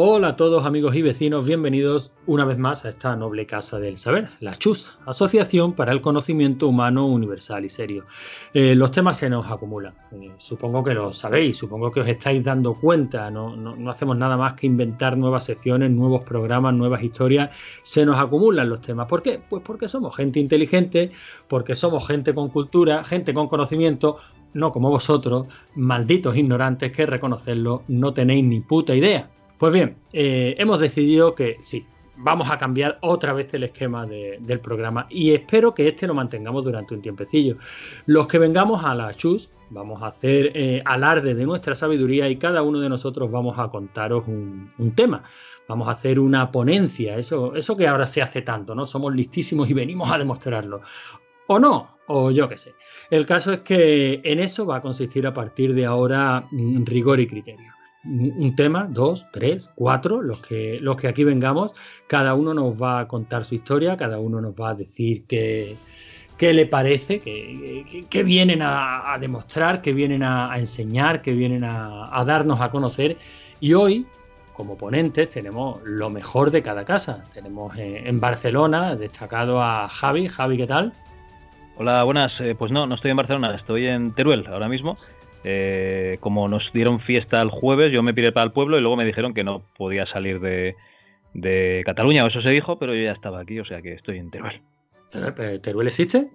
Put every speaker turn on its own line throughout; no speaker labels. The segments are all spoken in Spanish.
Hola a todos amigos y vecinos, bienvenidos una vez más a esta noble casa del saber, la CHUS, Asociación para el Conocimiento Humano Universal y Serio. Eh, los temas se nos acumulan, eh, supongo que lo sabéis, supongo que os estáis dando cuenta, no, no, hacemos nada más que inventar nuevas secciones, nuevos programas, nuevas historias, se nos acumulan los temas. ¿Por qué? Pues porque somos gente inteligente, porque somos gente con cultura, gente con conocimiento, no como vosotros, malditos ignorantes que reconocerlo no tenéis ni puta idea. Pues bien, eh, hemos decidido que sí, vamos a cambiar otra vez el esquema del programa y espero que este lo mantengamos durante un tiempecillo. Los que vengamos a la chus, vamos a hacer eh, alarde de nuestra sabiduría y cada uno de nosotros vamos a contaros un, tema. Vamos a hacer una ponencia, eso, eso que ahora se hace tanto, ¿no? Somos listísimos y venimos a demostrarlo. O no, o yo qué sé. El caso es que en eso va a consistir a partir de ahora mm, rigor y criterio un tema, dos, tres, cuatro, los que, los que aquí vengamos, cada uno nos va a contar su historia, cada uno nos va a decir qué, qué le parece, qué, vienen a, demostrar, qué vienen a, enseñar, qué vienen a, darnos a conocer. Y hoy, como ponentes, tenemos lo mejor de cada casa. Tenemos en Barcelona, destacado a Javi. Javi, ¿qué tal?
Hola, buenas. Eh, pues no, no estoy en Barcelona, estoy en Teruel ahora mismo. Eh, como nos dieron fiesta el jueves, yo me piré para el pueblo y luego me dijeron que no podía salir de, de Cataluña, o eso se dijo, pero yo ya estaba aquí, o sea que estoy en Teruel.
¿Teruel existe?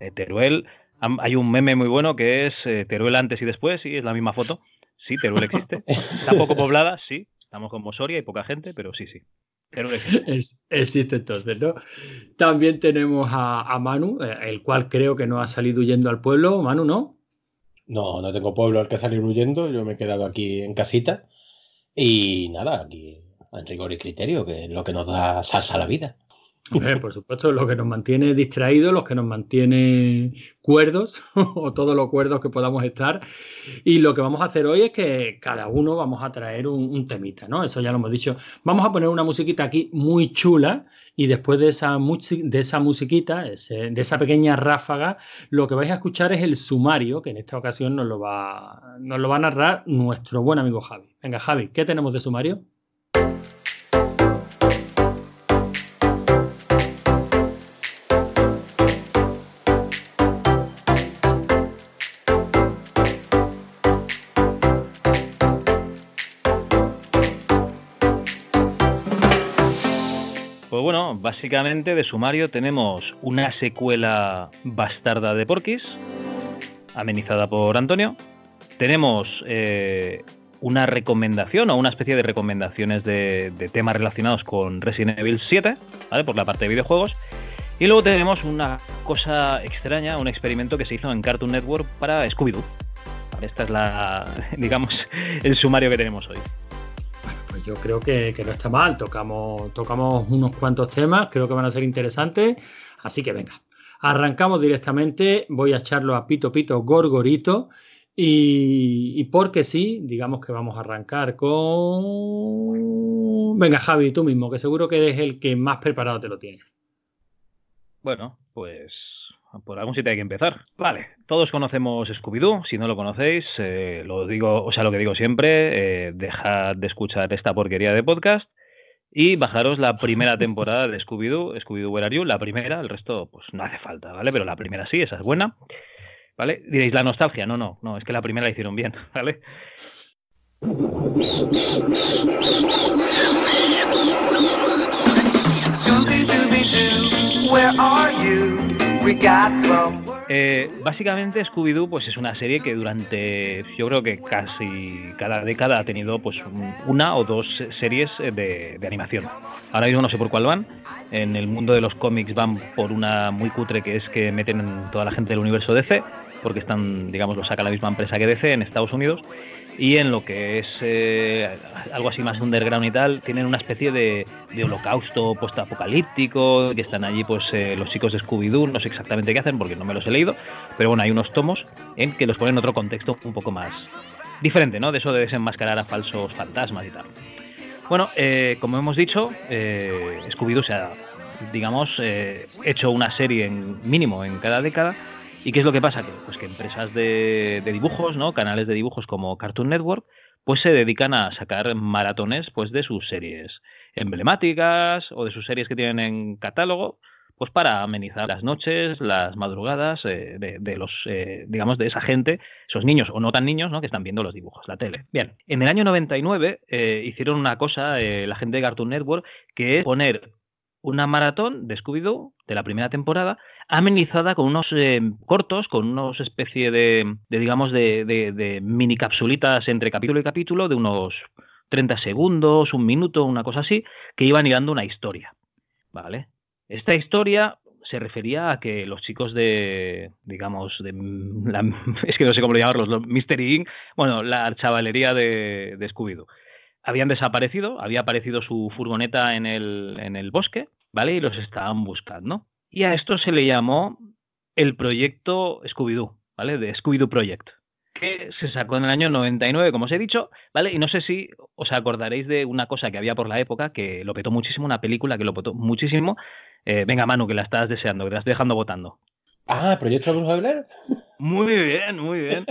Eh, Teruel, hay un meme muy bueno que es eh, Teruel antes y después, sí, es la misma foto. Sí, Teruel existe. Está poco poblada, sí. Estamos como Soria y poca gente, pero sí, sí.
Teruel existe. existe entonces, ¿no? También tenemos a, a Manu, el cual creo que no ha salido huyendo al pueblo. Manu, ¿no?
No, no tengo pueblo al que salir huyendo, yo me he quedado aquí en casita. Y nada, aquí en rigor y criterio, que es lo que nos da salsa a la vida
por supuesto, lo que nos mantiene distraídos, los que nos mantiene cuerdos, o todos los cuerdos que podamos estar. Y lo que vamos a hacer hoy es que cada uno vamos a traer un, temita, ¿no? Eso ya lo hemos dicho. Vamos a poner una musiquita aquí muy chula y después de esa, de esa musiquita, de esa pequeña ráfaga, lo que vais a escuchar es el sumario, que en esta ocasión nos lo va, nos lo va a narrar nuestro buen amigo Javi. Venga, Javi, ¿qué tenemos de sumario?
Básicamente de sumario tenemos una secuela bastarda de Porquis, amenizada por Antonio. Tenemos eh, una recomendación o una especie de recomendaciones de, temas relacionados con Resident Evil 7, ¿vale? Por la parte de videojuegos. Y luego tenemos una cosa extraña, un experimento que se hizo en Cartoon Network para Scooby-Doo. Esta es la, digamos, el sumario que tenemos hoy.
Yo creo que, no está mal. Tocamos, tocamos unos cuantos temas, creo que van a ser interesantes. Así que venga, arrancamos directamente. Voy a echarlo a Pito Pito Gorgorito. Y, porque sí, digamos que vamos a arrancar con. Venga, Javi, tú mismo, que seguro que eres el que más preparado te lo tienes.
Bueno, pues por algún sitio hay que empezar. Vale, todos conocemos Scooby-Doo. Si no lo conocéis, eh, lo digo, o sea, lo que digo siempre, eh, dejad de escuchar esta porquería de podcast y bajaros la primera temporada de Scooby-Doo, Scooby-Doo Where Are You, la primera, el resto pues no hace falta, ¿vale? Pero la primera sí, esa es buena. ¿Vale? Diréis, la nostalgia, no, no, no, es que la primera la hicieron bien, ¿vale? Eh, básicamente Scooby-Doo pues es una serie que durante yo creo que casi cada década ha tenido pues una o dos series de, animación. Ahora mismo no sé por cuál van. En el mundo de los cómics van por una muy cutre que es que meten toda la gente del universo DC porque están digamos lo saca la misma empresa que DC en Estados Unidos y en lo que es eh, algo así más underground y tal, tienen una especie de, holocausto postapocalíptico, que están allí pues eh, los chicos de Scooby-Doo, no sé exactamente qué hacen porque no me los he leído, pero bueno, hay unos tomos en que los ponen en otro contexto un poco más diferente, ¿no? De eso de desenmascarar a falsos fantasmas y tal. Bueno, eh, como hemos dicho, Scooby-Doo se ha, digamos, hecho una serie en mínimo en cada década ¿Y qué es lo que pasa? Que, pues que empresas de, dibujos, ¿no? canales de dibujos como Cartoon Network, pues se dedican a sacar maratones pues de sus series emblemáticas o de sus series que tienen en catálogo, pues para amenizar las noches, las madrugadas eh, de, los, eh, digamos, de esa gente, esos niños o no tan niños, ¿no? Que están viendo los dibujos, la tele. Bien, en el año 99 eh, hicieron una cosa la gente de Cartoon Network, que es poner una maratón de Scooby-Doo de la primera temporada, amenizada con unos cortos, con unos especie de, digamos, de, de, mini capsulitas entre capítulo y capítulo, de unos 30 segundos, un minuto, una cosa así, que iban dando una historia. ¿Vale? Esta historia se refería a que los chicos de, digamos, de la, es que no sé cómo llamarlos, los Mystery Inc., bueno, la chavalería de, de Scooby-Doo, habían desaparecido, había aparecido su furgoneta en el, en el bosque, ¿vale? Y los estaban buscando. Y a esto se le llamó el proyecto Scooby-Doo, ¿vale? De Scooby-Doo Project que se sacó en el año 99, como os he dicho, ¿vale? Y no sé si os acordaréis de una cosa que había por la época que lo petó muchísimo, una película que lo petó muchísimo. Eh, venga, Manu, que la estás deseando, que la estoy dejando votando.
Ah, ¿Proyecto Bruce Blair?
Muy bien, muy bien.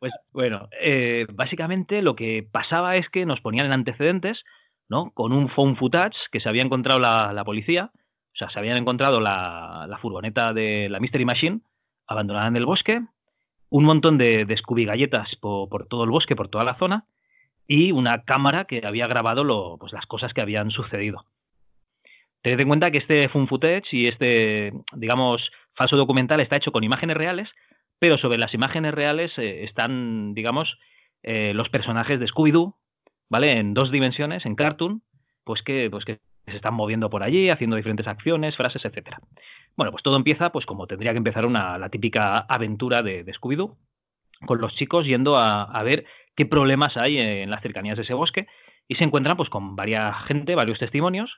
Pues bueno, eh, básicamente lo que pasaba es que nos ponían en antecedentes, ¿no? Con un phone footage que se había encontrado la, policía, o sea, se habían encontrado la, furgoneta de la Mystery Machine abandonada en el bosque, un montón de, de galletas por, todo el bosque, por toda la zona, y una cámara que había grabado pues, las cosas que habían sucedido. Tened en cuenta que este fun footage y este, digamos, falso documental está hecho con imágenes reales, pero sobre las imágenes reales eh, están, digamos, eh, los personajes de Scooby-Doo, ¿vale? En dos dimensiones, en cartoon, pues que, pues que se están moviendo por allí, haciendo diferentes acciones, frases, etcétera. Bueno, pues todo empieza, pues como tendría que empezar una, la típica aventura de, de Scooby-Doo, con los chicos yendo a, ver qué problemas hay en las cercanías de ese bosque y se encuentran pues con varias gente, varios testimonios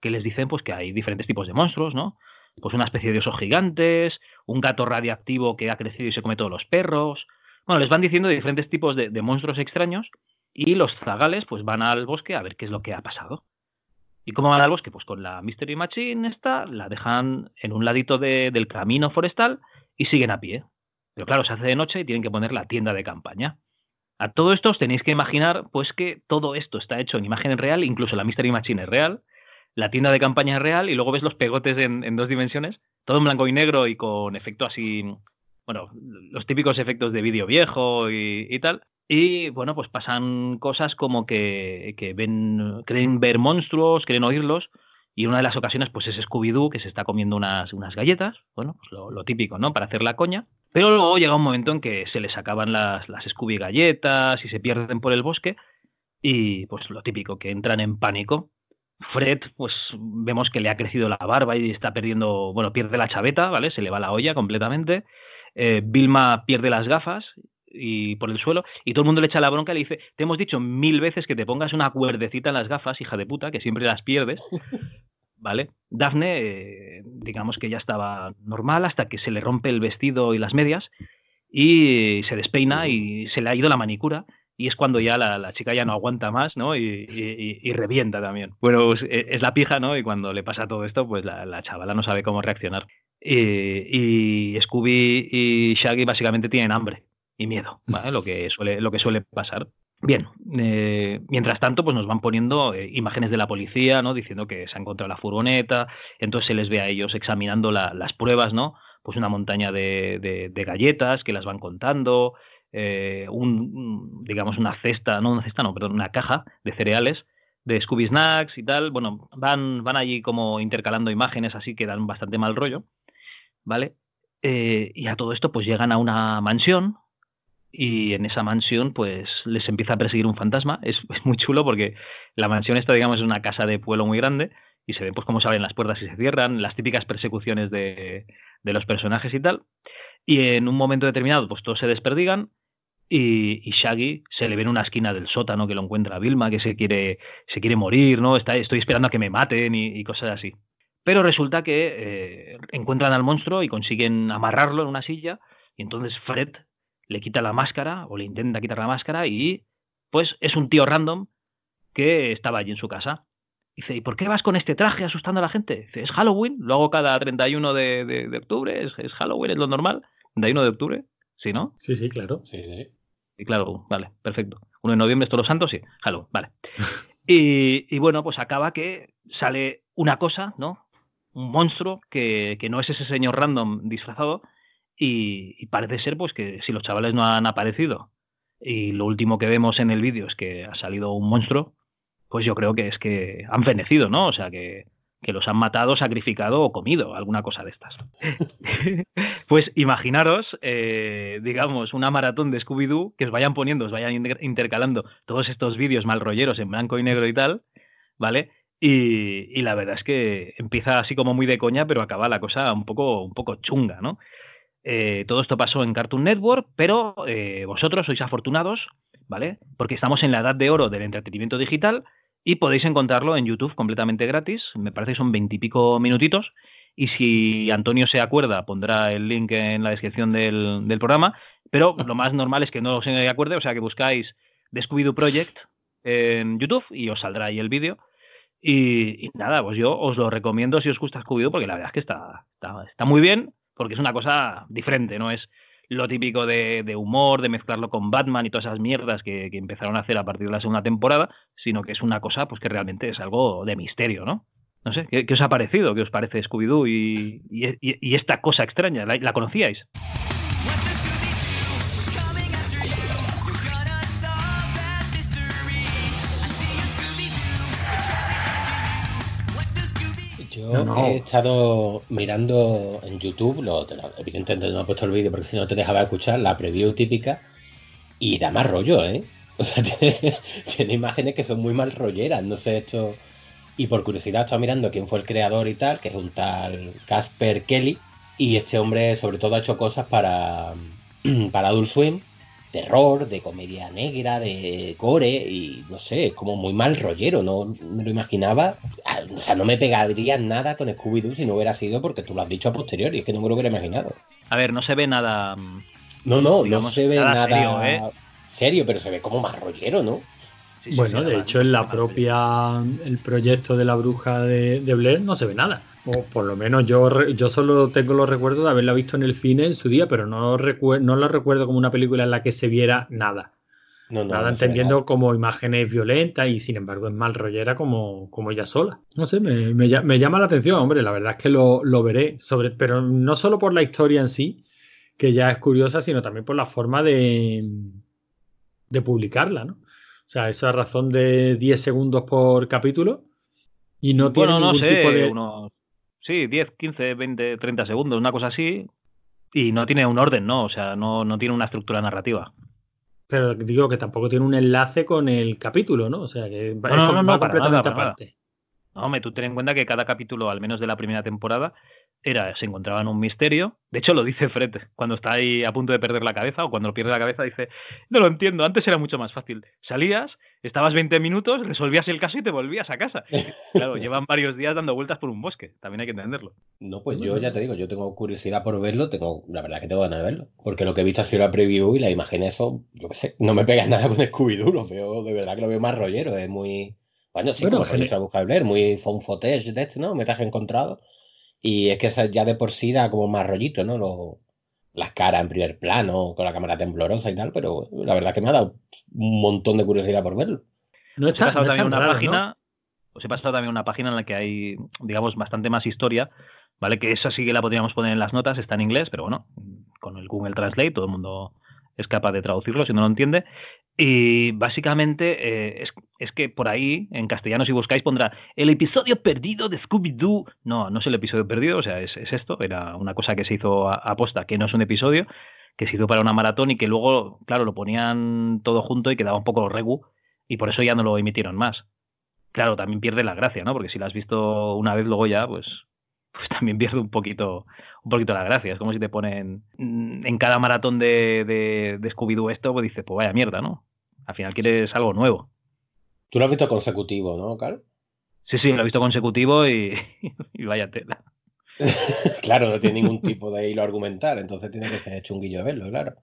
que les dicen pues que hay diferentes tipos de monstruos, ¿no? Pues una especie de osos gigantes, un gato radiactivo que ha crecido y se come todos los perros. Bueno, les van diciendo diferentes tipos de, de monstruos extraños y los zagales pues van al bosque a ver qué es lo que ha pasado. ¿Y cómo van al bosque? Pues con la Mystery Machine esta, la dejan en un ladito del camino forestal y siguen a pie. Pero claro, se hace de noche y tienen que poner la tienda de campaña. A todo esto os tenéis que imaginar pues que todo esto está hecho en imagen real, incluso la Mystery Machine es real, la tienda de campaña real y luego ves los pegotes en, dos dimensiones, todo en blanco y negro y con efecto así, bueno, los típicos efectos de vídeo viejo y tal. Y bueno, pues pasan cosas como que, ven, creen ver monstruos, creen oírlos, y una de las ocasiones, pues es Scooby-Doo que se está comiendo unas, unas galletas, bueno, pues lo, típico, ¿no? Para hacer la coña. Pero luego llega un momento en que se les acaban las, las Scooby galletas y se pierden por el bosque, y pues lo típico, que entran en pánico. Fred, pues vemos que le ha crecido la barba y está perdiendo, bueno, pierde la chaveta, ¿vale? Se le va la olla completamente. Eh, Vilma pierde las gafas y por el suelo y todo el mundo le echa la bronca y le dice, te hemos dicho mil veces que te pongas una cuerdecita en las gafas, hija de puta, que siempre las pierdes. ¿Vale? Daphne, eh, digamos que ya estaba normal hasta que se le rompe el vestido y las medias y se despeina y se le ha ido la manicura y es cuando ya la, chica ya no aguanta más, ¿no? Y, revienta también. Bueno, pues, e, es, la pija, ¿no? Y cuando le pasa todo esto, pues la, la chavala no sabe cómo reaccionar. y Scooby y Shaggy básicamente tienen hambre y miedo, ¿vale? Lo que suele, lo que suele pasar. Bien, eh, mientras tanto, pues nos van poniendo eh, imágenes de la policía, ¿no? Diciendo que se ha encontrado la furgoneta, entonces se les ve a ellos examinando las pruebas, ¿no? Pues una montaña de, galletas que las van contando, eh, un, digamos, una cesta, no una cesta, no, perdón, una caja de cereales de Scooby Snacks y tal. Bueno, van, van allí como intercalando imágenes así que dan bastante mal rollo, ¿vale? y a todo esto, pues llegan a una mansión y en esa mansión pues les empieza a perseguir un fantasma. Es, muy chulo porque la mansión esta, digamos, es una casa de pueblo muy grande y se ven pues cómo se abren las puertas y se cierran, las típicas persecuciones de, de los personajes y tal. Y en un momento determinado pues todos se desperdigan y, Shaggy se le ve en una esquina del sótano que lo encuentra Vilma, que se quiere, se quiere morir, ¿no? Está, estoy esperando a que me maten y, cosas así. Pero resulta que eh, encuentran al monstruo y consiguen amarrarlo en una silla y entonces Fred le quita la máscara o le intenta quitar la máscara y pues es un tío random que estaba allí en su casa. Dice, ¿y por qué vas con este traje asustando a la gente? Dice, es Halloween, lo hago cada 31 de, de, de octubre, ¿Es, es, Halloween, es lo normal. 31 de octubre, ¿sí, no?
Sí, sí, claro.
Sí, sí.
Y claro, vale, perfecto. 1 de noviembre es todos los santos, sí. Halloween, vale. Y, bueno, pues acaba que sale una cosa, ¿no? Un monstruo que, no es ese señor random disfrazado y, parece ser pues que si los chavales no han aparecido y lo último que vemos en el vídeo es que ha salido un monstruo, pues yo creo que es que han fenecido, ¿no? O sea que, que los han matado, sacrificado o comido, alguna cosa de estas. pues imaginaros, eh, digamos, una maratón de Scooby-Doo que os vayan poniendo, os vayan intercalando todos estos vídeos mal rolleros en blanco y negro y tal, ¿vale? Y, la verdad es que empieza así como muy de coña, pero acaba la cosa un poco, un poco chunga, ¿no? Eh, todo esto pasó en Cartoon Network, pero eh, vosotros sois afortunados, ¿vale? Porque estamos en la edad de oro del entretenimiento digital y podéis encontrarlo en YouTube completamente gratis. Me parece que son veintipico minutitos. Y si Antonio se acuerda, pondrá el link en la descripción del, programa. Pero lo más normal es que no se acuerde, o sea que buscáis The Scooby-Doo Project en YouTube y os saldrá ahí el vídeo. Y, nada, pues yo os lo recomiendo si os gusta Scooby-Doo, porque la verdad es que está, está, está muy bien, porque es una cosa diferente, no es lo típico de, humor, de mezclarlo con Batman y todas esas mierdas que, empezaron a hacer a partir de la segunda temporada, sino que es una cosa pues que realmente es algo de misterio, ¿no? No sé, ¿qué, os ha parecido? ¿Qué os parece Scooby-Doo y, esta cosa extraña? ¿La conocíais?
Yo he estado mirando en YouTube, lo, evidentemente no he puesto el vídeo porque si no te dejaba escuchar la preview típica y da más rollo, ¿eh? O sea, tiene, imágenes que son muy mal rolleras, no sé, esto... Y por curiosidad he estado mirando quién fue el creador y tal, que es un tal Casper Kelly. Y este hombre sobre todo ha hecho cosas para, para Adult Swim terror, de comedia negra, de gore y no sé, es como muy mal rollero, no me lo imaginaba. Ah, o sea, no me pegaría nada con Scooby-Doo si no hubiera sido porque tú lo has dicho a posteriori, es que no me lo hubiera imaginado.
A ver, no se ve nada.
No, no, no se ve nada, ¿eh? serio, pero se ve como más rollero, ¿no?
bueno, de hecho, en la propia. El proyecto de la bruja de, de Blair no se ve nada. O por lo menos yo, yo solo tengo los recuerdos de haberla visto en el cine en su día, pero no, no la recuerdo como una película en la que se viera nada. nada entendiendo como imágenes violentas y sin embargo es mal rollera como, como ella sola. No sé, me, me, llama la atención, hombre, la verdad es que lo, lo, veré, sobre, pero no solo por la historia en sí, que ya es curiosa, sino también por la forma de, de publicarla, ¿no? O sea, esa razón de 10 segundos por capítulo y no tiene ningún tipo de...
Sí, 10, 15, 20, 30 segundos, una cosa así. Y no tiene un orden, ¿no? O sea, no, no tiene una estructura narrativa.
Pero digo que tampoco tiene un enlace con el capítulo, ¿no? O sea, que no, no, no, completamente aparte.
No, hombre, tú ten en cuenta que cada capítulo, al menos de la primera temporada, era, se encontraba en un misterio. De hecho, lo dice Fred cuando está ahí a punto de perder la cabeza o cuando pierde la cabeza, dice, no lo entiendo, antes era mucho más fácil. Salías, estabas 20 minutos, resolvías el caso y te volvías a casa. Claro, llevan varios días dando vueltas por un bosque, también hay que entenderlo.
No, pues yo ya te digo, yo tengo curiosidad por verlo, tengo, la verdad que tengo ganas de verlo, porque lo que he visto ha sido la preview y las imágenes son, yo qué sé, no me pegas nada con Scooby-Doo, lo veo, de verdad que lo veo más rollero, es muy... Bueno, sí, bueno, como Blair, muy phone footage de este, ¿no? Metraje encontrado. Y es que ya de por sí da como más rollito, ¿no? Lo, las caras en primer plano, con la cámara temblorosa y tal, pero la verdad es que me ha dado un montón de curiosidad por verlo.
No está, pasado también una página, os he pasado también una página en la que hay, digamos, bastante más historia, ¿vale? Que esa sí que la podríamos poner en las notas, está en inglés, pero bueno, con el Google Translate todo el mundo es capaz de traducirlo si no lo entiende. Y básicamente eh, es, que por ahí, en castellano, si buscáis, pondrá el episodio perdido de Scooby-Doo. No, no es el episodio perdido, o sea, es, esto. Era una cosa que se hizo aposta, que no es un episodio, que se hizo para una maratón y que luego, claro, lo ponían todo junto y quedaba un poco regu, y por eso ya no lo emitieron más. Claro, también pierde la gracia, ¿no? Porque si la has visto una vez, luego ya, pues, pues también pierde un poquito, un poquito la gracia. Es como si te ponen en cada maratón de, de, de Scooby-Doo esto, pues dices, pues vaya mierda, ¿no? Al final quieres algo nuevo.
Tú lo has visto consecutivo, ¿no, Carl?
Sí, sí, lo he visto consecutivo y, vaya tela.
claro, no tiene ningún tipo de hilo argumental, entonces tiene que ser chunguillo verlo, claro.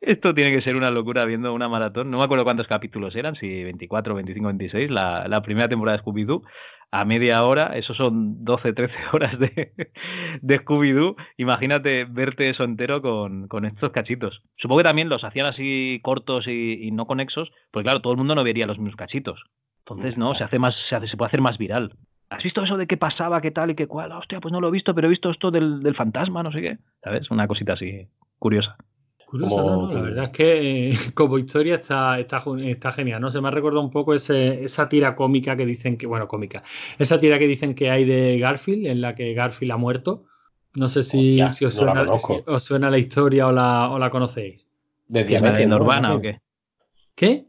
Esto tiene que ser una locura viendo una maratón. No me acuerdo cuántos capítulos eran, si 24, 25, 26, la, la primera temporada de Scooby-Doo. A media hora, eso son 12, 13 horas de, de Scooby-Doo. Imagínate verte eso entero con, con, estos cachitos. Supongo que también los hacían así cortos y, no conexos, porque claro, todo el mundo no vería los mismos cachitos. Entonces, no, se hace más, se, hace, se puede hacer más viral. ¿Has visto eso de qué pasaba, qué tal y qué cual? Hostia, pues no lo he visto, pero he visto esto del, del fantasma, no sé qué. ¿Sabes? Una cosita así curiosa.
Curioso, no, La verdad es que como historia está, está, está genial. No se me ha recordado un poco ese, esa tira cómica que dicen que, bueno, cómica, esa tira que dicen que hay de Garfield, en la que Garfield ha muerto. No sé si, si, os, suena, os, suena, la historia o la, o la conocéis.
¿De Diabetes Urbana o qué?
¿Qué?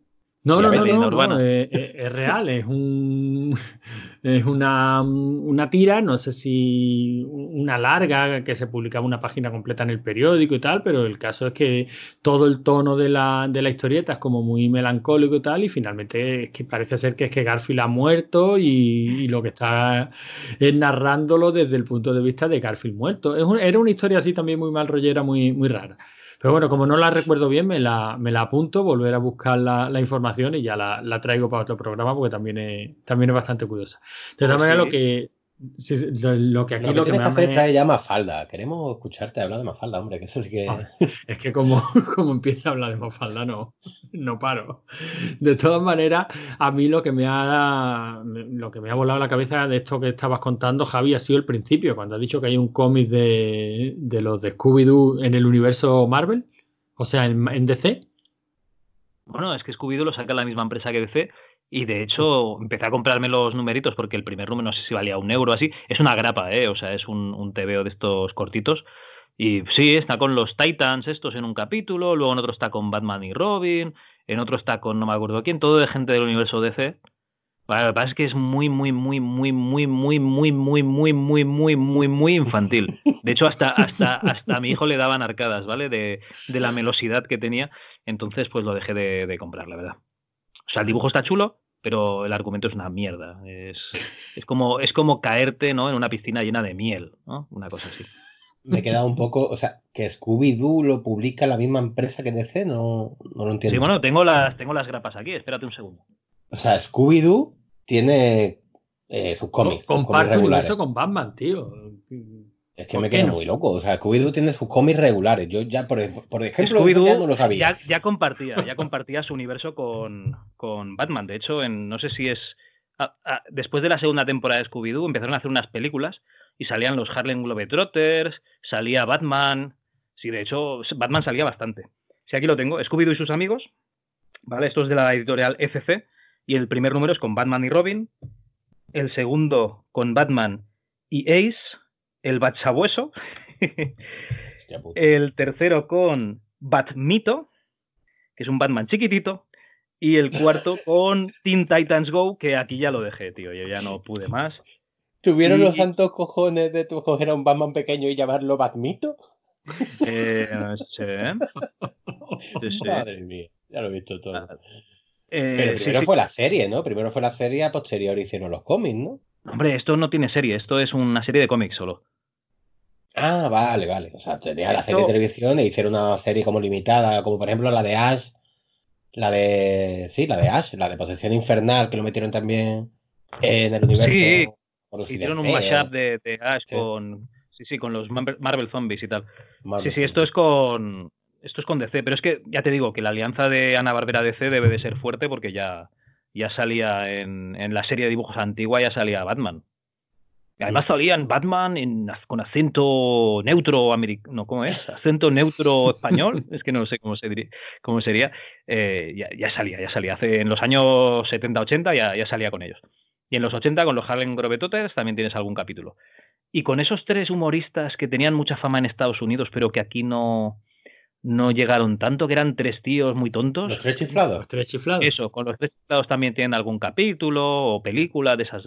No, no, no, no, eh, eh, es, real, es un es una, una, tira, no sé si una larga que se publicaba una página completa en el periódico y tal, pero el caso es que todo el tono de la, de la historieta es como muy melancólico y tal, y finalmente es que parece ser que es que Garfield ha muerto y, lo que está es narrándolo desde el punto de vista de Garfield muerto. Es era una historia así también muy mal rollera, muy, muy rara. Pero bueno, como no la recuerdo bien, me la, me la apunto, volver a buscar la, la información y ya la, la, traigo para otro programa porque también es, también es bastante curiosa. De todas maneras, lo que, lo, que aquí
lo que, tienes que hacer es traer ya Mafalda. Queremos escucharte hablar de Mafalda, hombre, que eso sí que.
Es que como, como empieza a hablar de Mafalda, no, no paro. De todas maneras, a mí lo que me ha lo que me ha volado la cabeza de esto que estabas contando, Javi, ha sido el principio, cuando has dicho que hay un cómic de, de los de Scooby-Doo en el universo Marvel, o sea, en, en DC.
Bueno, es que Scooby-Doo lo saca la misma empresa que DC y de hecho, empecé a comprarme los numeritos porque el primer número no sé si valía un euro así. Es una grapa, ¿eh? O sea, es un, un TVO de estos cortitos. Y sí, está con los Titans estos en un capítulo, luego en otro está con Batman y Robin, en otro está con no me acuerdo quién, todo de gente del universo DC. Lo que pasa es que es muy, muy, muy, muy, muy, muy, muy, muy, muy, muy, muy, muy, muy infantil. De hecho, hasta, hasta, hasta a mi hijo le daban arcadas, ¿vale? De, de la melosidad que tenía. Entonces, pues lo dejé de, de comprar, la verdad. O sea, el dibujo está chulo, pero el argumento es una mierda. Es, es, como, es como caerte ¿no? en una piscina llena de miel, ¿no? Una cosa así.
Me he quedado un poco, o sea, que Scooby-Doo lo publica la misma empresa que DC, no, no lo entiendo.
Sí, bueno, tengo las, tengo las grapas aquí, espérate un segundo.
O sea, Scooby-Doo tiene eh, sus cómics.
Comparte universo con Batman, tío.
Es que me quedo muy loco. O sea, Scooby-Doo tiene sus cómics regulares. Yo ya, por, ejemplo, ya no lo sabía.
Ya, compartía, ya compartía su universo con, con Batman. De hecho, en, no sé si es. después de la segunda temporada de Scooby-Doo empezaron a hacer unas películas y salían los Harlem Globetrotters, salía Batman. Sí, de hecho, Batman salía bastante. Sí, aquí lo tengo. Scooby-Doo y sus amigos. ¿Vale? Esto es de la editorial FC. Y el primer número es con Batman y Robin. El segundo con Batman y Ace el Batsabueso, el tercero con Batmito, que es un Batman chiquitito, y el cuarto con Teen Titans Go, que aquí ya lo dejé, tío, yo ya no pude más.
¿Tuvieron los santos cojones de tu coger a un Batman pequeño y llamarlo Batmito?
Eh, sí.
Madre mía, ya lo he visto todo. Ah, eh, Pero primero fue la serie, ¿no? Primero fue la serie, a posterior hicieron los cómics, ¿no?
Hombre, esto no tiene serie, esto es una serie de cómics solo.
Ah, vale, vale. O sea, tenía la serie de televisión e hicieron una serie como limitada, como por ejemplo la de Ash, la de. Sí, la de Ash, la de Posesión Infernal, que lo metieron también en el universo.
Sí, hicieron un mashup de, de Ash con. Sí, sí, con los Marvel Zombies y tal. sí, sí, esto es con. Esto es con DC, pero es que ya te digo que la alianza de Ana Barbera DC debe de ser fuerte porque ya, ya salía en, en la serie de dibujos antigua, ya salía Batman. Además salían Batman con acento neutro americano, ¿cómo es? Acento neutro español, es que no sé cómo, se diría, cómo sería. Eh, ya, salía, ya salía. Hace, en los años 70-80 ya, ya, salía con ellos. Y en los 80 con los Harlem Globetrotters también tienes algún capítulo. Y con esos tres humoristas que tenían mucha fama en Estados Unidos, pero que aquí no, no llegaron tanto, que eran tres tíos muy tontos.
Los tres chiflados.
tres chiflados.
Eso, con los tres chiflados también tienen algún capítulo o película de esas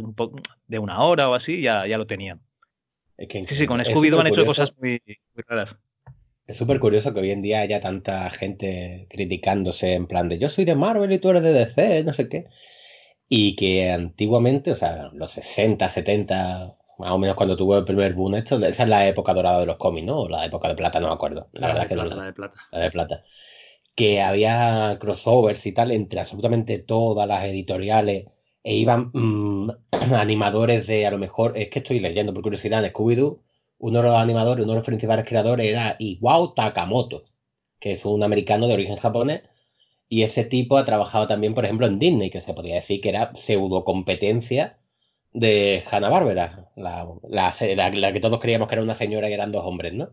de una hora o así, ya, ya lo tenían. sí, sí, con Scooby-Doo han hecho cosas muy, raras.
Es súper curioso que hoy en día haya tanta gente criticándose en plan de yo soy de Marvel y tú eres de DC, no sé qué. Y que antiguamente, o sea, los 60, 70, más o menos cuando tuvo el primer boom esto, esa es la época dorada de los cómics, ¿no? O la época de plata, no me acuerdo. La, verdad que no. La de plata. La de plata. Que había crossovers y tal entre absolutamente todas las editoriales e iban mm, animadores de, a lo mejor, es que estoy leyendo por curiosidad, en Scooby-Doo, uno de los animadores, uno de los principales creadores era Iwao Takamoto, que es un americano de origen japonés, y ese tipo ha trabajado también, por ejemplo, en Disney, que se podría decir que era pseudo competencia de Hanna-Barbera, la, la, que todos creíamos que era una señora y eran dos hombres, ¿no?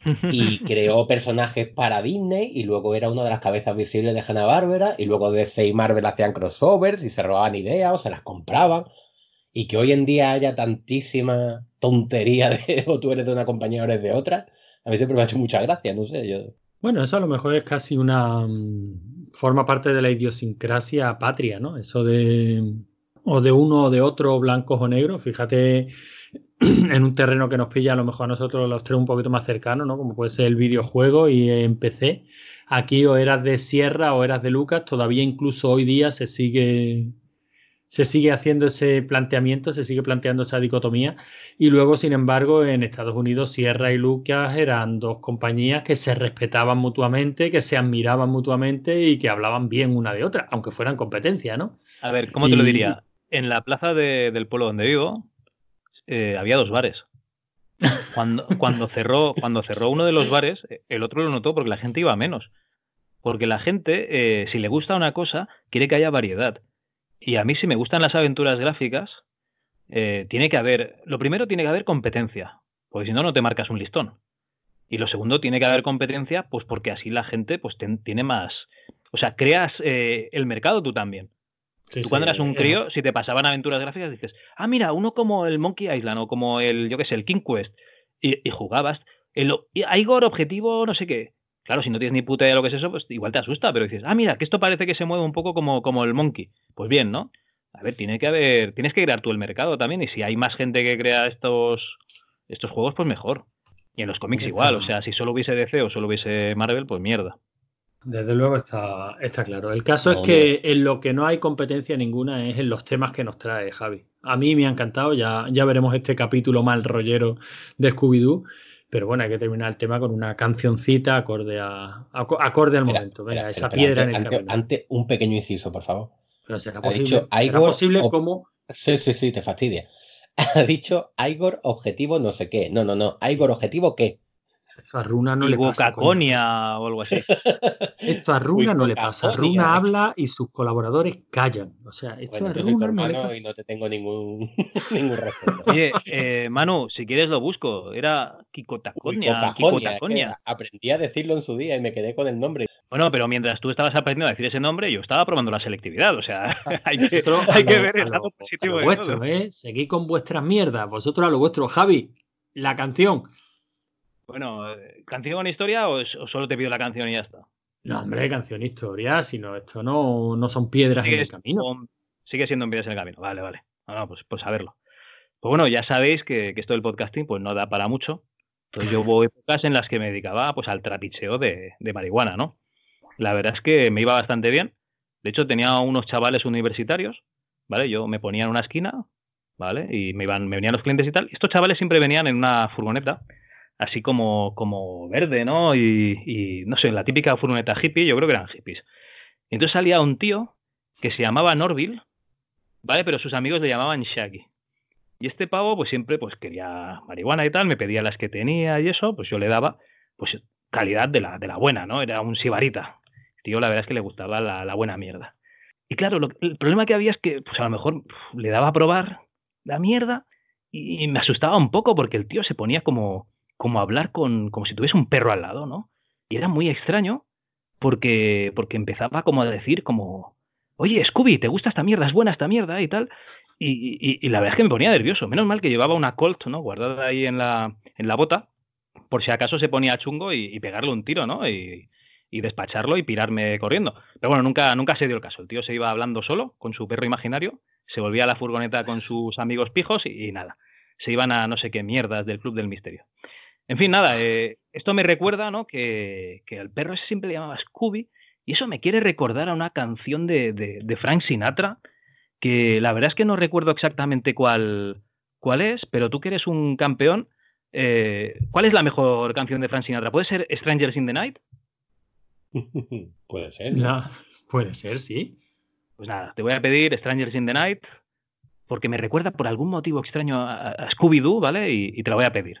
Y creó personajes para Disney y luego era una de las cabezas visibles de Hanna-Barbera y luego DC y Marvel hacían crossovers y se robaban ideas o se las compraban. Y que hoy en día haya tantísima tontería de o tú eres de una compañía o eres de otra, a mí siempre me ha hecho mucha gracia, no sé, yo...
Bueno, eso a lo mejor es casi una... Mm, forma parte de la idiosincrasia patria, ¿no? Eso de... o de uno o de otro, blancos o negros. Fíjate en un terreno que nos pilla a lo mejor a nosotros los tres un poquito más cercano, ¿no? Como puede ser el videojuego y en PC. Aquí o eras de Sierra o eras de Lucas, todavía incluso hoy día se sigue se sigue haciendo ese planteamiento, se sigue planteando esa dicotomía. Y luego, sin embargo, en Estados Unidos, Sierra y Lucas eran dos compañías que se respetaban mutuamente, que se admiraban mutuamente y que hablaban bien una de otra, aunque fueran competencia, ¿no?
A ver, ¿cómo te lo diría? En la plaza del pueblo donde vivo eh, había dos bares. Cuando, cuando, cerró, cuando cerró uno de los bares, el otro lo notó porque la gente iba menos. Porque la gente, eh, si le gusta una cosa, quiere que haya variedad. Y a mí si me gustan las aventuras gráficas, eh, tiene que haber, lo primero tiene que haber competencia, porque si no, no te marcas un listón. Y lo segundo, tiene que haber competencia, pues porque así la gente pues tiene más, o sea, creas eh, el mercado tú también. Tú cuando eras un crío, si te pasaban aventuras gráficas, dices, ah, mira, uno como el Monkey Island o como el, yo qué sé, el King Quest, y, jugabas. El Igor Objetivo, no sé qué. Claro, si no tienes ni puta idea de lo que es eso, pues igual te asusta, pero dices, ah, mira, que esto parece que se mueve un poco como, como el monkey. Pues bien, ¿no? A ver, tiene que haber, tienes que crear tú el mercado también, y si hay más gente que crea estos, estos juegos, pues mejor. Y en los cómics igual, o sea, si solo hubiese DC o solo hubiese Marvel, pues mierda.
Desde luego está, está claro. El caso es que en lo que no hay competencia ninguna es en los temas que nos trae Javi. A mí me ha encantado, ya, ya veremos este capítulo mal rollero de Scooby-Doo. Pero bueno, hay que terminar el tema con una cancioncita acorde, a, acorde al momento. Venga, esa piedra
en el ante, un pequeño inciso, por favor.
Pero será posible, ¿será posible como.
Sí, sí, sí, te fastidia. Ha dicho Igor objetivo no sé qué. No, no, no. Igor objetivo qué.
Esto a Runa no le
pasa. o algo así.
Esto a Runa no le pasa. Runa habla y sus colaboradores callan. O sea, esto a Runa no le pasa.
Y no te tengo ningún, ningún respeto.
Oye, eh, Manu, si quieres lo busco. Era Kikotaconia.
Aprendí a decirlo en su día y me quedé con el nombre.
Bueno, pero mientras tú estabas aprendiendo a decir ese nombre, yo estaba probando la selectividad. O sea, hay que, hay que ver el lado positivo.
de vuestro, ¿eh? Seguid con vuestras mierdas. Vosotros a lo vuestro. Javi, la canción.
Bueno, ¿canción historia o, solo te pido la canción y ya está?
No, hombre, canción historia, sino esto no, no son piedras en el camino.
Sigue siendo piedras en el camino, vale, vale. No, pues, pues saberlo. Pues bueno, ya sabéis que, esto del podcasting pues no da para mucho. Entonces yo hubo épocas en las que me dedicaba pues al trapicheo de, de marihuana, ¿no? La verdad es que me iba bastante bien. De hecho, tenía unos chavales universitarios, ¿vale? Yo me ponía en una esquina, ¿vale? Y me iban, me venían los clientes y tal. Estos chavales siempre venían en una furgoneta así como, como verde, ¿no? Y, no sé, la típica furgoneta hippie, yo creo que eran hippies. entonces salía un tío que se llamaba Norville, ¿vale? Pero sus amigos le llamaban Shaggy. Y este pavo, pues siempre pues quería marihuana y tal, me pedía las que tenía y eso, pues yo le daba, pues calidad de la, de la buena, ¿no? Era un sibarita. Tío, la verdad es que le gustaba la, buena mierda. Y claro, el problema que había es que, pues a lo mejor le daba a probar la mierda y me asustaba un poco porque el tío se ponía como, como hablar con, como si tuviese un perro al lado, ¿no? Y era muy extraño porque, porque empezaba como a decir como, oye, Scooby, ¿te gusta esta mierda? ¿Es buena esta mierda? Y tal. Y, la verdad es que me ponía nervioso. Menos mal que llevaba una Colt, ¿no? Guardada ahí en la, en la bota, por si acaso se ponía chungo y, pegarle un tiro, ¿no? Y, despacharlo y pirarme corriendo. Pero bueno, nunca, nunca se dio el caso. El tío se iba hablando solo con su perro imaginario, se volvía a la furgoneta con sus amigos pijos y nada. Se iban a no sé qué mierdas del Club del Misterio. En fin, nada, eh, esto me recuerda ¿no? que, que al perro ese siempre le llamaba Scooby y eso me quiere recordar a una canción de, de, Frank Sinatra que la verdad es que no recuerdo exactamente cuál, cuál es, pero tú que eres un campeón, eh, ¿cuál es la mejor canción de Frank Sinatra? ¿Puede ser Strangers in the Night?
puede ser.
No, puede ser, sí.
Pues nada, te voy a pedir Strangers in the Night, porque me recuerda por algún motivo extraño a, Scooby-Doo, ¿vale? y te la voy a pedir.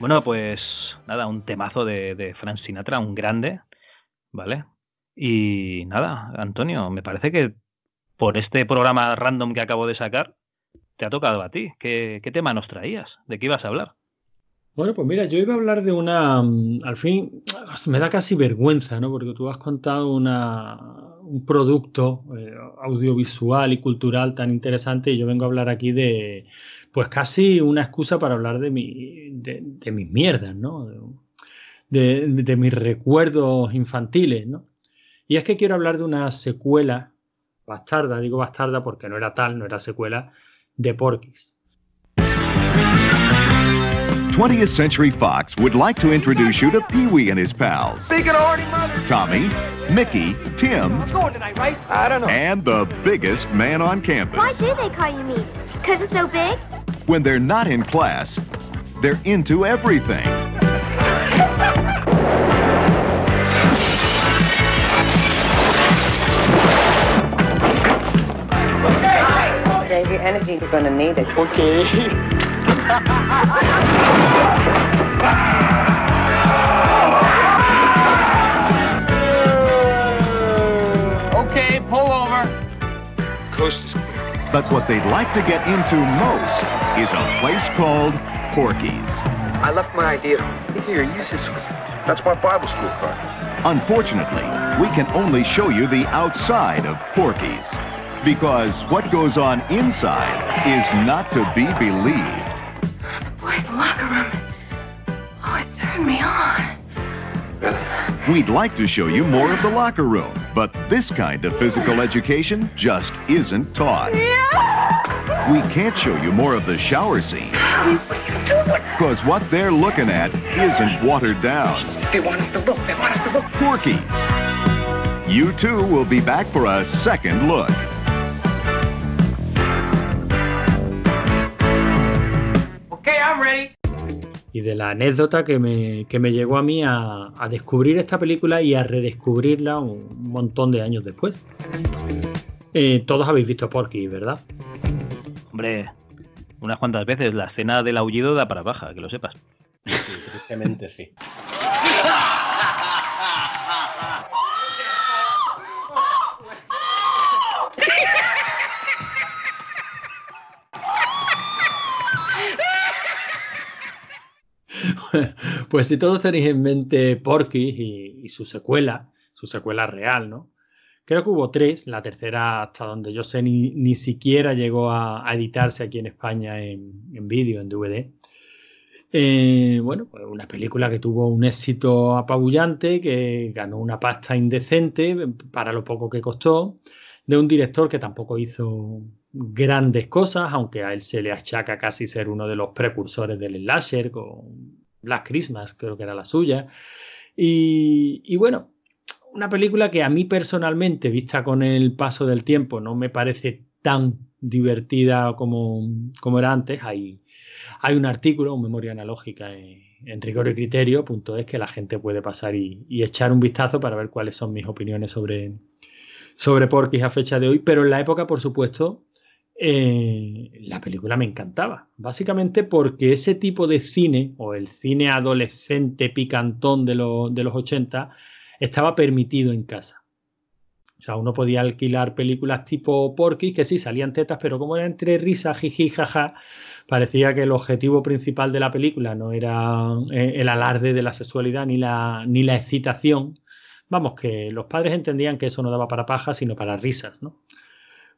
Bueno, pues nada, un temazo de, de Frank Sinatra, un grande, ¿vale? Y nada, Antonio, me parece que por este programa random que acabo de sacar, te ha tocado a ti. ¿Qué, qué tema nos traías? ¿De qué ibas a hablar?
Bueno, pues mira, yo iba a hablar de una, mm, al fin, me da casi vergüenza, ¿no? Porque tú has contado una, un producto eh, audiovisual y cultural tan interesante y yo vengo a hablar aquí de, pues casi una excusa para hablar de, mi, de, mis mierdas, ¿no? De, de, mis recuerdos infantiles, ¿no? Y es que quiero hablar de una secuela bastarda, digo bastarda porque no era tal, no era secuela, de Porky's.
20th Century Fox would like to introduce you to Pee Wee and his pals. Big of Artie Mother. Tommy, Mickey, Tim. I'm going tonight, right? I don't know. And the biggest man on campus.
Why do they call you meat? Because it's so big?
When they're not in class, they're into everything.
Save your energy, you're going to need it.
Okay.
okay, pull over.
Coast is clear. But what they'd like to get into most is a place called Porky's.
I left my idea Here, use this one. That's my Bible school card.
Unfortunately, we can only show you the outside of Porky's. Because what goes on inside is not to be believed.
Boy, the boy's locker room. Oh, it turned me on.
We'd like to show you more of the locker room, but this kind of physical education just isn't taught. Yeah. We can't show you more of the shower scene.
What are you doing?
Because what they're looking at isn't watered down.
They want us to look. They want us to look.
Porky. You too will be back for a second look.
I'm ready.
y de la anécdota que me, que me llegó a mí a, descubrir esta película y a redescubrirla un montón de años después. Eh, todos habéis visto Porky, ¿verdad?
Hombre, unas cuantas veces la escena del aullido da para baja, que lo sepas.
Sí, tristemente sí.
pues si todos tenéis en mente Porky y, su secuela, su secuela real, ¿no? Creo que hubo tres, la tercera, hasta donde yo sé, ni, siquiera llegó a, editarse aquí en España en, vídeo, en DVD. Eh, bueno, pues una película que tuvo un éxito apabullante, que ganó una pasta indecente para lo poco que costó, de un director que tampoco hizo grandes cosas, aunque a él se le achaca casi ser uno de los precursores del slasher, con Black Christmas, creo que era la suya. Y, bueno, una película que a mí personalmente, vista con el paso del tiempo, no me parece tan divertida como, como era antes. Hay, hay un artículo, un memoria analógica en, rigor y criterio, punto es que la gente puede pasar y, echar un vistazo para ver cuáles son mis opiniones sobre, sobre Porky a fecha de hoy. Pero en la época, por supuesto, eh, la película me encantaba. Básicamente porque ese tipo de cine, o el cine adolescente picantón de, de los 80, estaba permitido en casa. O sea, uno podía alquilar películas tipo Porky, que sí salían tetas, pero como era entre risa, jiji, jaja, parecía que el objetivo principal de la película no era eh, el alarde de la sexualidad ni la, ni la excitación. Vamos, que los padres entendían que eso no daba para paja, sino para risas, ¿no?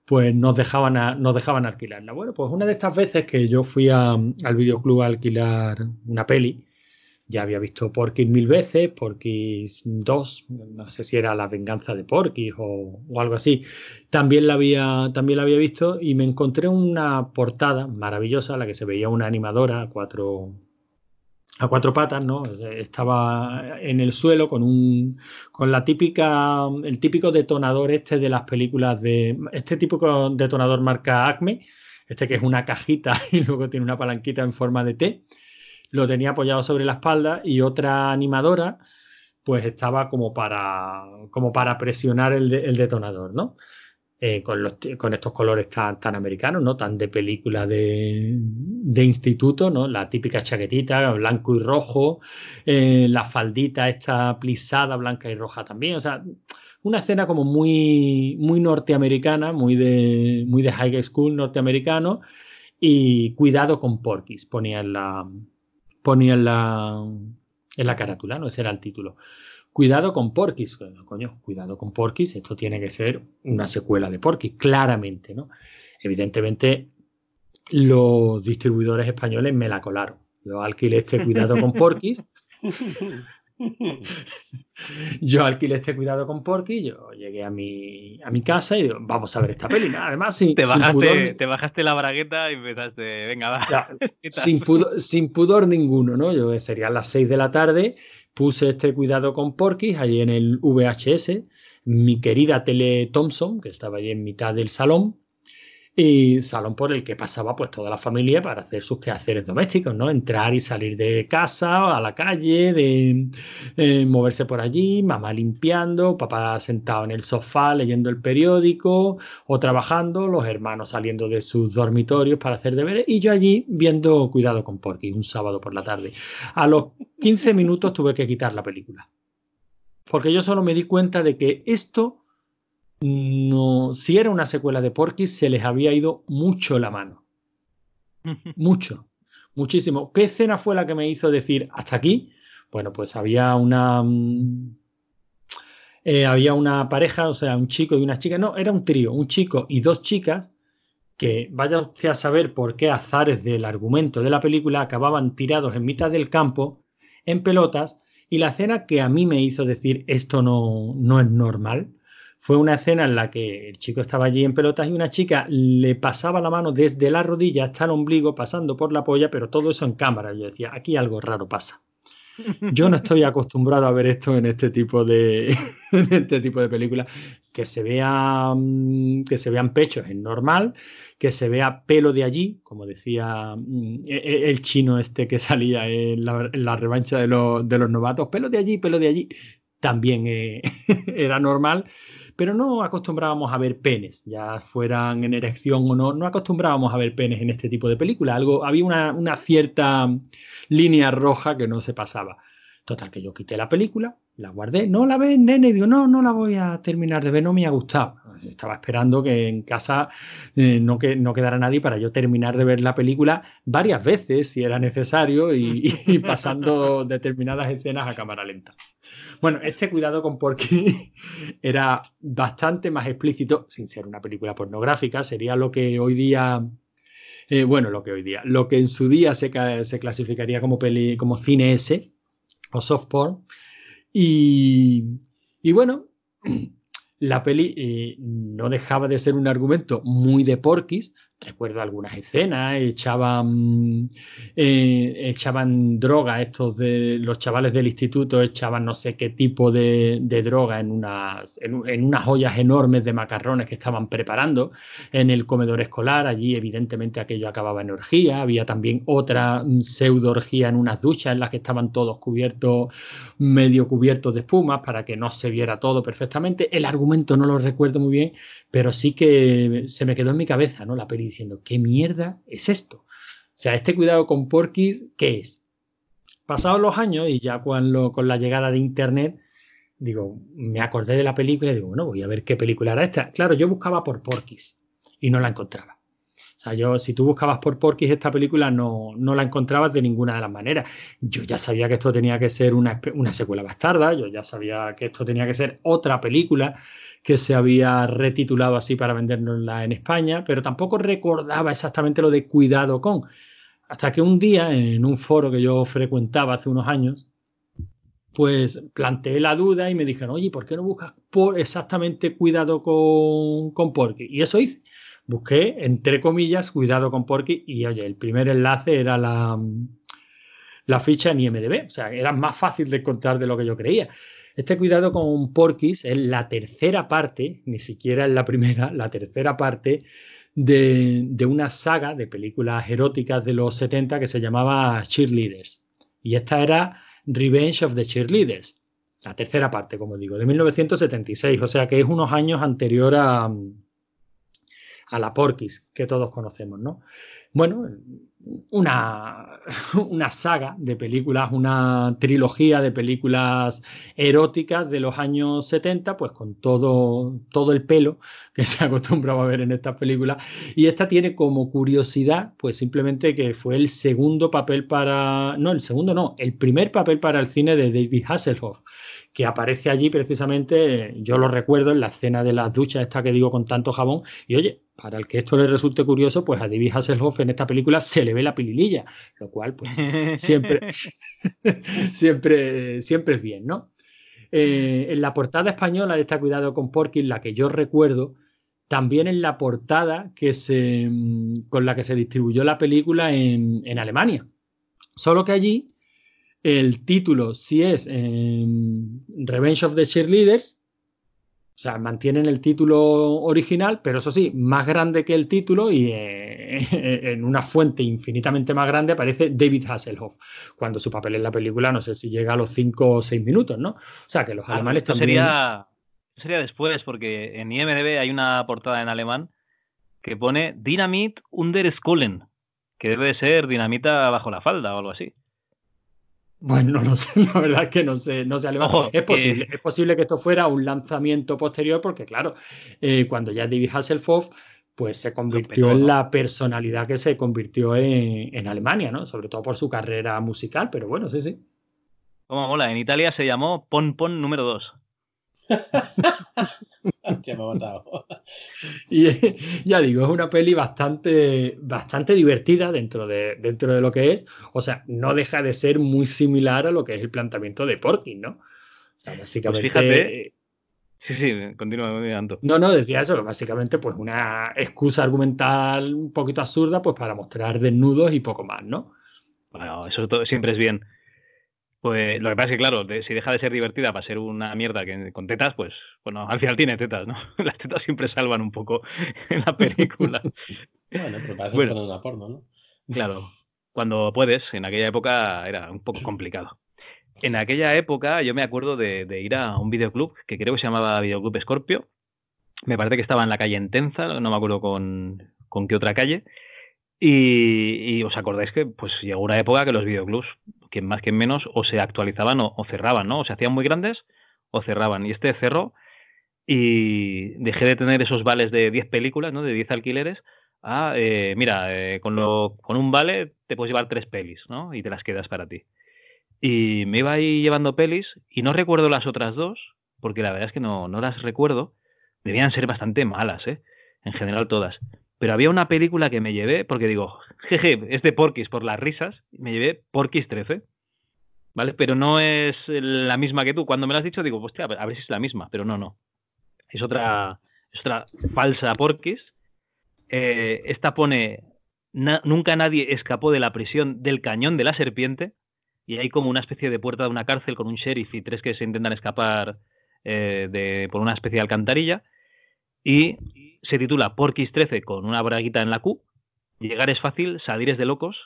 Pues nos dejaban, nos dejaban alquilarla. Bueno, pues una de estas veces que yo fui al videoclub a alquilar una peli, ya había visto Porky mil veces, Porky 2, no sé si era La venganza de Porky o, o, algo así, también la, había, también la había visto y me encontré una portada maravillosa, la que se veía una animadora, cuatro, a cuatro patas, ¿no? Estaba en el suelo con un con la típica el típico detonador este de las películas de este típico detonador marca Acme, este que es una cajita y luego tiene una palanquita en forma de T. Lo tenía apoyado sobre la espalda y otra animadora pues estaba como para como para presionar el, el detonador, ¿no? Eh, con, con, estos colores tan, tan, americanos, ¿no? Tan de película de, instituto, ¿no? La típica chaquetita, blanco y rojo, eh, la faldita esta plisada, blanca y roja también, o sea, una escena como muy, muy norteamericana, muy de, muy de high school norteamericano, y cuidado con Porky's, ponía la, ponía la, en la carátula, ¿no? Ese era el título. Cuidado con Porky's, coño, cuidado con Porky's, esto tiene que ser una secuela de Porky's, claramente, ¿no? Evidentemente, los distribuidores españoles me la colaron. Yo alquilé este Cuidado con Porky's. yo alquilé este Cuidado con Porky, yo llegué a mi, a mi casa y digo, vamos a ver esta peli. Además, sin,
te, bajaste, pudor, te bajaste la bragueta y empezaste, venga, va.
sin, pudor, sin pudor ninguno, ¿no? Yo serían las 6 de la tarde puse este cuidado con Porky allí en el VHS, mi querida tele Thompson, que estaba allí en mitad del salón, y salón por el que pasaba pues toda la familia para hacer sus quehaceres domésticos, ¿no? Entrar y salir de casa a la calle, de eh, moverse por allí, mamá limpiando, papá sentado en el sofá leyendo el periódico o trabajando, los hermanos saliendo de sus dormitorios para hacer deberes y yo allí viendo Cuidado con Porky un sábado por la tarde. A los 15 minutos tuve que quitar la película. Porque yo solo me di cuenta de que esto no, si era una secuela de Porky, se les había ido mucho la mano. mucho, muchísimo. ¿Qué escena fue la que me hizo decir hasta aquí? Bueno, pues había una. Mm, eh, había una pareja, o sea, un chico y una chica. No, era un trío, un chico y dos chicas que vaya usted a saber por qué azares del argumento de la película acababan tirados en mitad del campo en pelotas y la escena que a mí me hizo decir esto no, no es normal fue una escena en la que el chico estaba allí en pelotas y una chica le pasaba la mano desde la rodilla hasta el ombligo, pasando por la polla, pero todo eso en cámara. Yo decía, aquí algo raro pasa. Yo no estoy acostumbrado a ver esto en este tipo de, en este tipo de películas. que se, vea, mm, que se vean pechos es normal, que se vea pelo de allí, como decía mm, e, e, el chino este que salía en la, revancha de los, de los, novatos, pelo de allí, pelo de allí, también eh, era normal, pero no acostumbrábamos a ver penes, ya fueran en erección o no, no acostumbrábamos a ver penes en este tipo de películas, algo, había una, una cierta línea roja que no se pasaba. Total, que yo quité la película, la guardé, no la ves, nene, y digo, no, no la voy a terminar de ver, no me ha gustado. Estaba esperando que en casa eh, no, que, no quedara nadie para yo terminar de ver la película varias veces, si era necesario, y, pasando determinadas escenas a cámara lenta. Bueno, este cuidado con Porky era bastante más explícito, sin ser una película pornográfica, sería lo que hoy día eh, bueno, lo que hoy día, lo que en su día se, se clasificaría como, peli, como cine S, o soft porn. Y, y bueno, la peli eh, no dejaba de ser un argumento muy de porquis, recuerdo algunas escenas, echaban, eh, echaban droga, estos de los chavales del instituto echaban no sé qué tipo de, droga en unas, en, unas ollas enormes de macarrones que estaban preparando en el comedor escolar, allí evidentemente aquello acababa en orgía, había también otra pseudo orgía en unas duchas en las que estaban todos cubiertos, medio cubiertos de espumas para que no se viera todo perfectamente, el argumento no lo recuerdo muy bien, pero sí que se me quedó en mi cabeza, ¿no? La peli diciendo, ¿qué mierda es esto? O sea, este cuidado con Porky's, ¿qué es? Pasados los años y ya cuando, con la llegada de Internet, digo, me acordé de la película y digo, bueno, voy a ver qué película era esta. Claro, yo buscaba por Porky's y no la encontraba. Sea, yo, si tú buscabas por Porky's esta película, no, no la encontrabas de ninguna de las maneras. Yo ya sabía que esto tenía que ser una, una secuela bastarda, yo ya sabía que esto tenía que ser otra película que se había retitulado así para vendernosla en España, pero tampoco recordaba exactamente lo de cuidado con. Hasta que un día, en un foro que yo frecuentaba hace unos años, pues planteé la duda y me dijeron, oye, ¿por qué no buscas por exactamente cuidado con, con Porky? Y eso hice. Busqué, entre comillas, cuidado con Porky y oye, el primer enlace era la, la ficha en IMDB. O sea, era más fácil de encontrar de lo que yo creía. Este cuidado con Porky's es la tercera parte, ni siquiera es la primera, la tercera parte de, una saga de películas eróticas de los 70 que se llamaba Cheerleaders. Y esta era Revenge of the Cheerleaders, la tercera parte, como digo, de 1976, o sea que es unos años anterior a, a la Porky's que todos conocemos, ¿no? Bueno, una, una, saga de películas, una trilogía de películas eróticas de los años 70, pues con todo, todo el pelo que se acostumbraba a ver en estas películas. Y esta tiene como curiosidad, pues simplemente que fue el segundo papel para, no, el segundo no, el primer papel para el cine de David Hasselhoff, que aparece allí precisamente, yo lo recuerdo en la escena de las duchas, esta que digo con tanto jabón, y oye, para el que esto le resulte curioso, pues a David Hasselhoff en esta película se le ve la pilililla, lo cual pues siempre, siempre, siempre es bien, ¿no? Eh, en la portada española de esta Cuidado con Porky, la que yo recuerdo, también en la portada que se, con la que se distribuyó la película en, en Alemania. Solo que allí el título sí es Revenge of the Cheerleaders, o sea, mantienen el título original, pero eso sí, más grande que el título y eh, en una fuente infinitamente más grande aparece David Hasselhoff, cuando su papel en la película no sé si llega a los 5 o 6 minutos, ¿no? O sea, que los ah, alemanes también...
Sería, sería después, porque en IMDB hay una portada en alemán que pone Dynamit under Skullen, que debe de ser dinamita bajo la falda o algo así.
Bueno, no lo sé, la verdad es que no sé, no sé es, posible, es posible que esto fuera un lanzamiento posterior, porque claro, eh, cuando ya David Hasselhoff pues se convirtió en la personalidad que se convirtió en, Alemania, ¿no? Sobre todo por su carrera musical, pero bueno, sí, sí.
Como mola, en Italia se llamó Pon Pon número 2.
me ha matado. y ya digo, es una peli bastante, bastante divertida dentro de, dentro de lo que es. O sea, no deja de ser muy similar a lo que es el planteamiento de Porky, ¿no? O sea, básicamente. Pues fíjate,
Sí, sí, continúa
No, no, decía eso, que básicamente pues una excusa argumental un poquito absurda pues para mostrar desnudos y poco más, ¿no?
Bueno, eso todo, siempre es bien. Pues lo que pasa es que, claro, si deja de ser divertida para ser una mierda que, con tetas, pues bueno, al final tiene tetas, ¿no? Las tetas siempre salvan un poco en la película.
bueno, pero para eso bueno, una porno, ¿no?
Claro, cuando puedes, en aquella época era un poco complicado. En aquella época yo me acuerdo de, ir a un videoclub que creo que se llamaba Videoclub Scorpio. Me parece que estaba en la calle Entenza, no me acuerdo con, con qué otra calle. Y, os acordáis que pues llegó una época que los videoclubs, que más que menos, o se actualizaban o, cerraban, ¿no? O se hacían muy grandes o cerraban. Y este cerró y dejé de tener esos vales de 10 películas, ¿no? De 10 alquileres. A, eh, mira, eh, con, lo, con un vale te puedes llevar tres pelis, ¿no? Y te las quedas para ti. Y me iba ahí llevando pelis y no recuerdo las otras dos, porque la verdad es que no, no las recuerdo. Debían ser bastante malas, ¿eh? En general todas. Pero había una película que me llevé, porque digo, jeje, es de Porky's por las risas, me llevé Porky's 13. ¿Vale? Pero no es la misma que tú. Cuando me lo has dicho, digo, hostia, a ver si es la misma, pero no, no. Es otra, es otra falsa Porky's. Eh, esta pone, nunca nadie escapó de la prisión del cañón de la serpiente. Y hay como una especie de puerta de una cárcel con un sheriff y tres que se intentan escapar eh, de, por una especie de alcantarilla. Y se titula Porky's 13 con una braguita en la Q. Llegar es fácil, salir es de locos.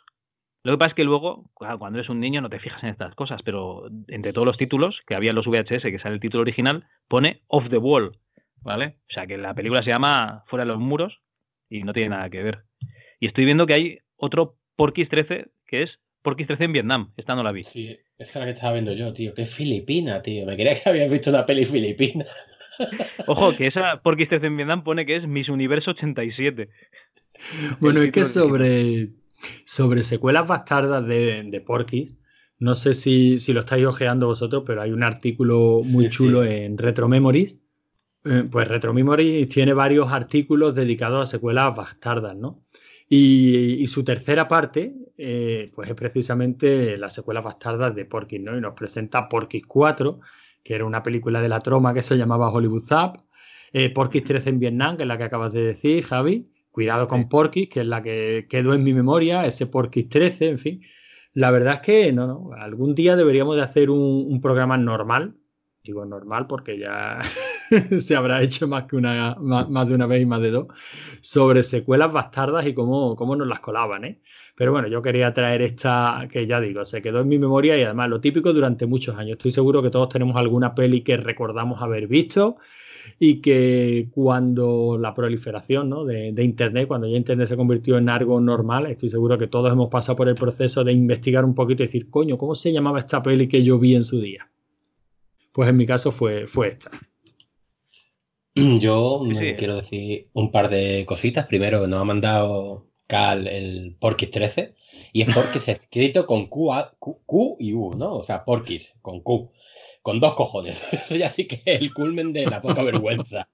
Lo que pasa es que luego, cuando eres un niño, no te fijas en estas cosas, pero entre todos los títulos que había en los VHS, que sale el título original, pone Off the Wall, ¿vale? O sea que la película se llama Fuera de los muros y no tiene nada que ver. Y estoy viendo que hay otro Porky's 13 que es Porky's 13 en Vietnam. Esta no la vi.
Sí, esa es la que estaba viendo yo, tío. Que es filipina, tío. Me creía que habías visto una peli filipina.
Ojo, que esa porque estés en Vietnam pone que es Miss Universo 87.
Bueno, es que sobre, sobre secuelas bastardas de, de Porky's, no sé si, lo estáis ojeando vosotros, pero hay un artículo muy chulo en Retro Memories. Eh, pues Retro Memories tiene varios artículos dedicados a secuelas bastardas, ¿no? Y, su tercera parte, eh, pues es precisamente las secuelas bastardas de Porky's, ¿no? Y nos presenta Porky's 4, que era una película de la troma que se llamaba Hollywood Zap. Eh, Porky's 13 en Vietnam, que es la que acabas de decir, Javi. Cuidado con Porky's, que es la que quedó en mi memoria, ese Porky's 13, en fin. La verdad es que no, no. Algún día deberíamos de hacer un, programa normal. Digo normal porque ya se habrá hecho más, que una, más, de una vez y más de dos. Sobre secuelas bastardas y cómo, cómo nos las colaban, ¿eh? Pero bueno, yo quería traer esta que ya digo, se quedó en mi memoria y además lo típico durante muchos años. Estoy seguro que todos tenemos alguna peli que recordamos haber visto y que cuando la proliferación ¿no? de, Internet, cuando ya Internet se convirtió en algo normal, estoy seguro que todos hemos pasado por el proceso de investigar un poquito y decir, coño, ¿cómo se llamaba esta peli que yo vi en su día? Pues en mi caso fue, fue esta.
Yo quiero decir un par de cositas. Primero, nos ha mandado Cal el Porkis 13 y es Porkis escrito con Q, Q, y U, ¿no? O sea, Porkis con Q, con dos cojones. Eso ya sí que es el culmen de la poca vergüenza.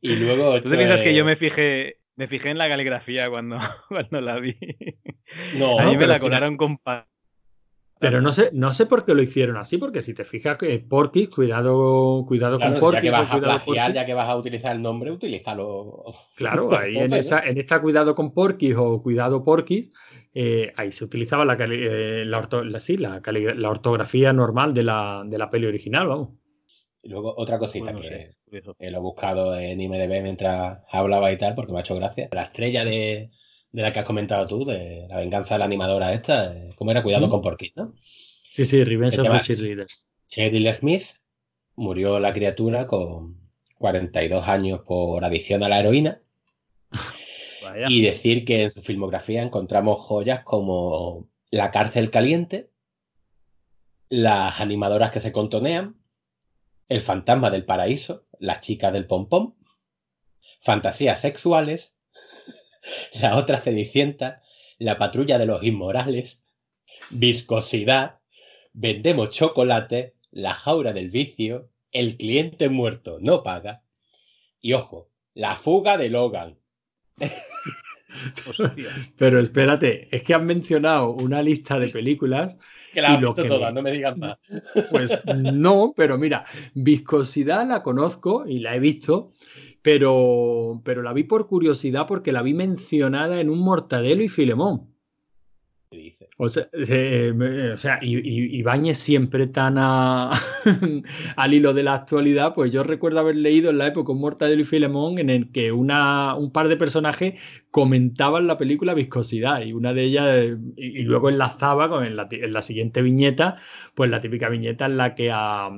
Y luego.
¿Tú te piensas que yo me fijé, me fijé en la caligrafía cuando, cuando la vi? No, a mí me la colaron con
pero no sé, no sé por qué lo hicieron así, porque si te fijas que Porky, cuidado, cuidado con Porky.
Ya que vas a plagiar, ya que vas a utilizar el nombre, utilízalo.
Claro, ahí en, esa, en esta cuidado con Porky o cuidado Porky, eh, ahí se utilizaba la, eh, la, la, ortografía normal de la, de la peli original, vamos.
Y luego otra cosita que lo he buscado en IMDB mientras hablaba y tal, porque me ha hecho gracia. La estrella de, de la que has comentado tú, de la venganza de la animadora esta, ¿cómo era? Cuidado con Porky, ¿no?
Sí, sí, Revenge of the Cheerleaders.
Cheryl Smith murió la criatura con 42 años por adicción a la heroína. Y decir que en su filmografía encontramos joyas como La cárcel caliente, Las animadoras que se contonean, El fantasma del paraíso, Las chicas del pompón, Fantasías sexuales, la otra Cenicienta, la patrulla de los inmorales, viscosidad, vendemos chocolate, la jaula del vicio, el cliente muerto no paga. Y ojo, la fuga de Logan.
Pero espérate, es que han mencionado una lista de películas.
Que la todas, no me digan más.
Pues no, pero mira, viscosidad la conozco y la he visto, pero, pero la vi por curiosidad porque la vi mencionada en un Mortadelo y Filemón. O sea, eh, o sea y, Ibáñez siempre tan al hilo de la actualidad, pues yo recuerdo haber leído en la época un Mortadelo y Filemón en el que una, un par de personajes comentaban la película Viscosidad y una de ellas, y, luego enlazaba con en la, en la, siguiente viñeta, pues la típica viñeta en la que a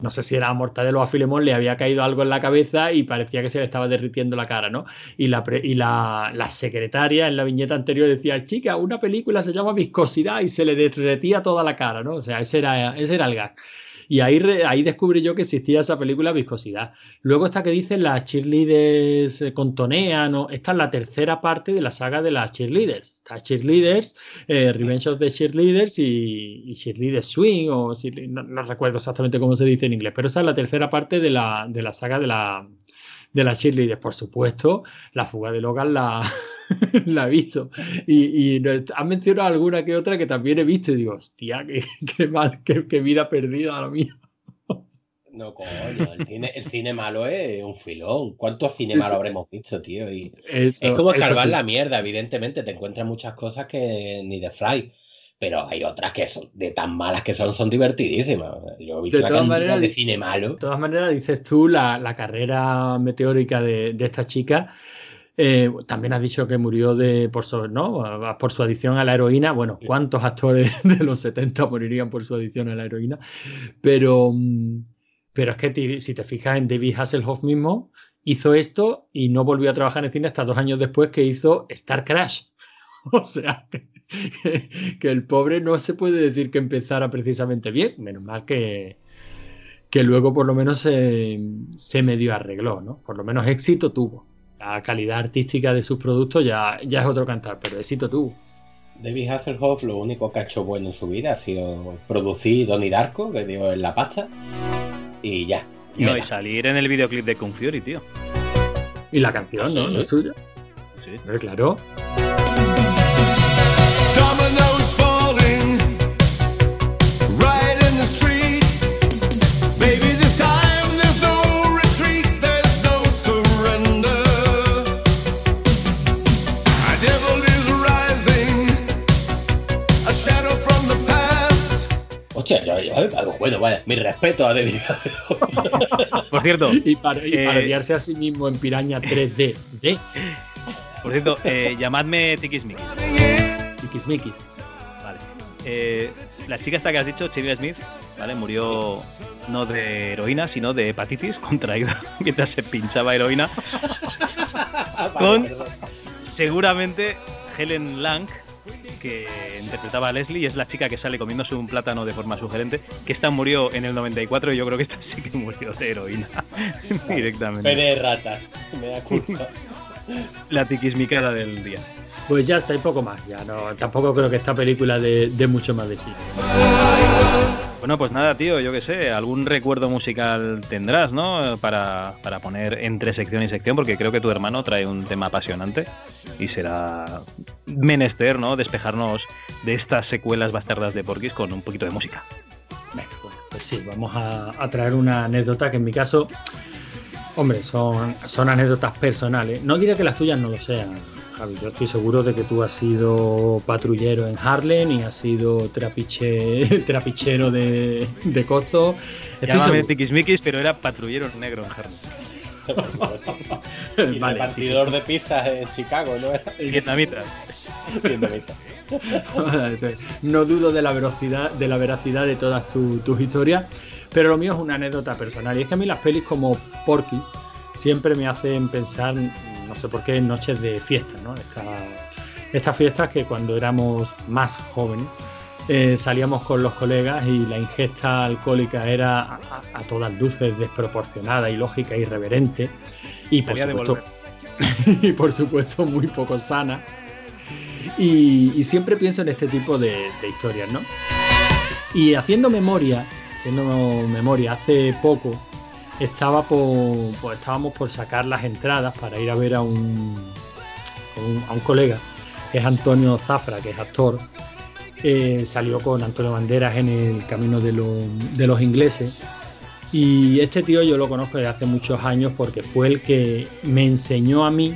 no sé si era a Mortadelo o a Filemón, le había caído algo en la cabeza y parecía que se le estaba derritiendo la cara, ¿no? Y la, y la, secretaria en la viñeta anterior decía, chica, una película se llama Viscosidad y se le derretía toda la cara, ¿no? O sea, ese era, ese era el gag. Y ahí, ahí descubrí yo que existía esa película Viscosidad. Luego está que dicen las cheerleaders eh, con Tonea, ¿no? Esta es la tercera parte de la saga de las cheerleaders. Está Cheerleaders, eh, Revenge of the Cheerleaders y, y Cheerleaders Swing, o no, recuerdo exactamente cómo se dice en inglés, pero esa es la tercera parte de la, de la saga de la, de las cheerleaders. Por supuesto, la fuga de Logan la, la he visto. Y, y han mencionado alguna que otra que también he visto y digo, hostia, qué, mal, qué, vida perdida la mía.
No, coño, el cine, el cine, malo es un filón. ¿Cuántos cine malo habremos visto, tío? Y es como escarbar la mierda, evidentemente. Te encuentras muchas cosas que ni de fly. Pero hay otras que son de tan malas que son, son divertidísimas. Yo he visto de todas maneras, de cine malo.
De todas maneras, dices tú, la, la carrera meteórica de, de esta chica eh, también has dicho que murió de, por, su, ¿no? por su adicción a la heroína. Bueno, ¿cuántos actores de los 70 morirían por su adicción a la heroína? Pero, mm, pero es que si te fijas en David Hasselhoff mismo, hizo esto y no volvió a trabajar en cine hasta dos años después que hizo Star Crash. O sea, que, el pobre no se puede decir que empezara precisamente bien. Menos mal que, que luego por lo menos se, se medio arregló, ¿no? Por lo menos éxito tuvo la calidad artística de sus productos ya, ya es otro cantar, pero éxito tú.
David Hasselhoff lo único que ha hecho bueno en su vida ha sido producir Donnie Darko, que dio en la pasta, y ya.
Y, salir en el videoclip de Kung Fury, tío.
Y la canción, ¿no? ¿No es suya? Sí. Pero claro.
Bueno, vale, mi respeto a David
Por cierto.
Y, para, y eh, a sí mismo en Piraña 3D.
Por cierto, eh, llamadme Tikismikis.
Tikismikis.
Vale. Eh, la chica esta que has dicho, Chivia Smith, ¿vale? Murió no de heroína, sino de hepatitis contraída mientras se pinchaba heroína. con seguramente Helen Lang, que interpretaba a Leslie y es la chica que sale comiéndose un plátano de forma sugerente, que esta murió en el 94 y yo creo que esta sí que murió de heroína directamente.
de ratas, me da culpa.
La tiquismicada del día.
Pues ya está, y poco más. Ya no, tampoco creo que esta película de, de mucho más de sí.
Bueno, pues nada, tío, yo qué sé, algún recuerdo musical tendrás, ¿no? Para, para, poner entre sección y sección, porque creo que tu hermano trae un tema apasionante y será menester, ¿no? Despejarnos de estas secuelas bastardas de Porquis con un poquito de música.
Venga, bueno, pues sí, vamos a, a traer una anécdota que en mi caso Hombre, son, son anécdotas personales. No diré que las tuyas no lo sean, Javi. Yo estoy seguro de que tú has sido patrullero en Harlem y has sido trapiche, trapichero de, de costo.
Llámame tiquismiquis, pero era patrullero negro en Harlem.
y vale, partidor de pizzas en Chicago, ¿no?
Vietnamita.
Vietnamita.
no dudo de la velocidad, de la veracidad de todas tus historias. Pero lo mío es una anécdota personal. Y es que a mí las pelis como Porky's siempre me hacen pensar, no sé por qué, en noches de fiesta, ¿no? estas fiestas que cuando éramos más jóvenes eh, salíamos con los colegas y la ingesta alcohólica era a, todas luces desproporcionada, ilógica, irreverente y por, supuesto, y por supuesto muy poco sana. Y, siempre pienso en este tipo de, de historias, ¿no? Y haciendo memoria, haciendo memoria, hace poco estaba por, pues estábamos por sacar las entradas para ir a ver a un, a un colega, es Antonio Zafra, que es actor. Eh, salió con Antonio Banderas en el camino de, de los ingleses. Y este tío yo lo conozco desde hace muchos años porque fue el que me enseñó a mí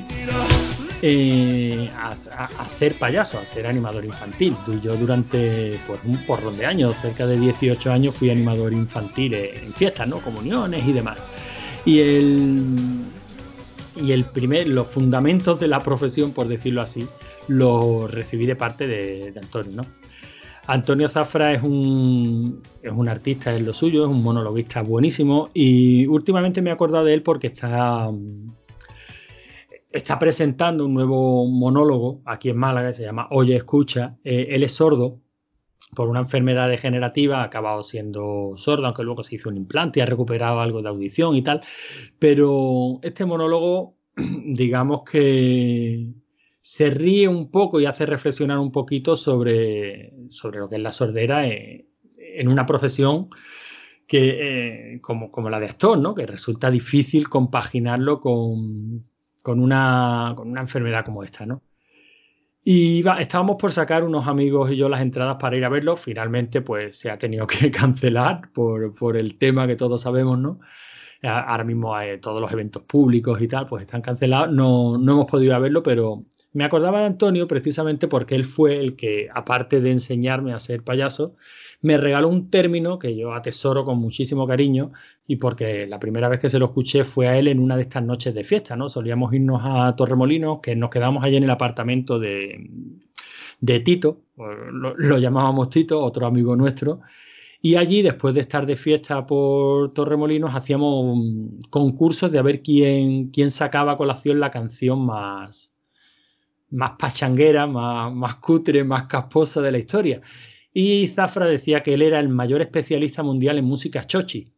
a, ser payaso, a ser animador infantil. Yo durante pues, un porrón de años, cerca de 18 años, fui animador infantil en fiestas, ¿no? Comuniones y demás. Y el, y el primer, los fundamentos de la profesión, por decirlo así, los recibí de parte de, Antonio. Antonio Zafra es un, es un artista en lo suyo, es un monologuista buenísimo y últimamente me he acordado de él porque está, está presentando un nuevo monólogo aquí en Málaga que se llama Oye, escucha. Eh, él es sordo por una enfermedad degenerativa, ha acabado siendo sordo, aunque luego se hizo un implante y ha recuperado algo de audición y tal. Pero este monólogo, digamos que se ríe un poco y hace reflexionar un poquito sobre, sobre lo que es la sordera en, una profesión que, eh, como, como, la de actor, ¿no? que resulta difícil compaginarlo con, con una, con una enfermedad como esta, ¿no? Y estábamos por sacar unos amigos y yo las entradas para ir a verlo. Finalmente, pues se ha tenido que cancelar por, por el tema que todos sabemos, ¿no? Ahora mismo hay todos los eventos públicos y tal, pues están cancelados. No, no hemos podido verlo, pero me acordaba de Antonio precisamente porque él fue el que, aparte de enseñarme a ser payaso, me regaló un término que yo atesoro con muchísimo cariño y porque la primera vez que se lo escuché fue a él en una de estas noches de fiesta, ¿no? Solíamos irnos a Torremolinos, que nos quedamos allí en el apartamento de, de Tito, lo, llamábamos Tito, otro amigo nuestro, y allí, después de estar de fiesta por Torremolinos, hacíamos concursos de a ver quién, quién sacaba a colación la canción más, más pachanguera, más, más cutre, más casposa de la historia. Y Zafra decía que él era el mayor especialista mundial en música chochi.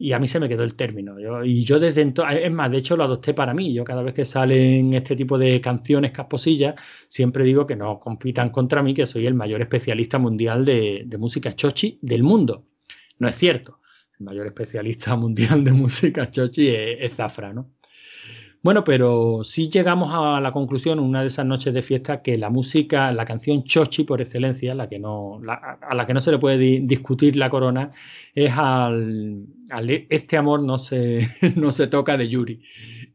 Y a mí se me quedó el término. y yo desde entonces, es más, de hecho lo adopté para mí. Yo cada vez que salen este tipo de canciones casposillas, siempre digo que no compitan contra mí, que soy el mayor especialista mundial de, música chochi del mundo. No es cierto. El mayor especialista mundial de música chochi es, es Zafra, ¿no? Bueno, pero sí llegamos a la conclusión una de esas noches de fiesta que la música, la canción Chochi por excelencia, la que no, a la que no se le puede discutir la corona, es al, Este amor no se, no se toca de Yuri.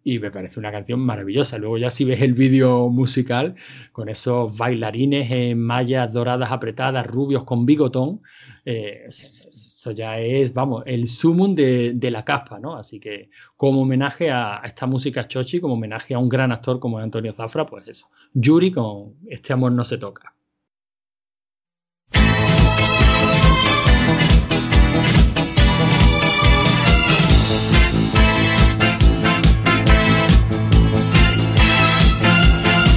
Y me parece una canción maravillosa. Luego ya si ves el vídeo musical, con esos bailarines en mallas doradas apretadas, rubios con bigotón, eh, eso ya es, vamos, el sumum de, la capa, ¿no? Así que como homenaje a, esta música chochi, como homenaje a un gran actor como Antonio Zafra, pues eso, Yuri con Este amor no se toca.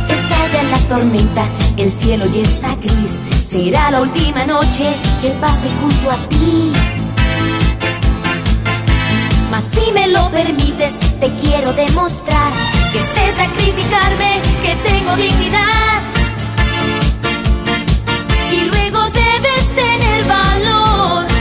Estalla la tormenta, el cielo ya está gris Será la última noche que pase junto a ti. Mas si me lo permites, te quiero demostrar que sé sacrificarme, que tengo dignidad. Y luego debes tener valor.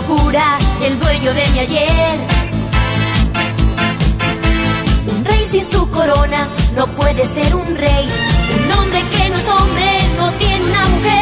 El dueño de mi ayer. Un rey sin su corona no puede ser un rey. Un hombre que no es hombre no tiene una mujer.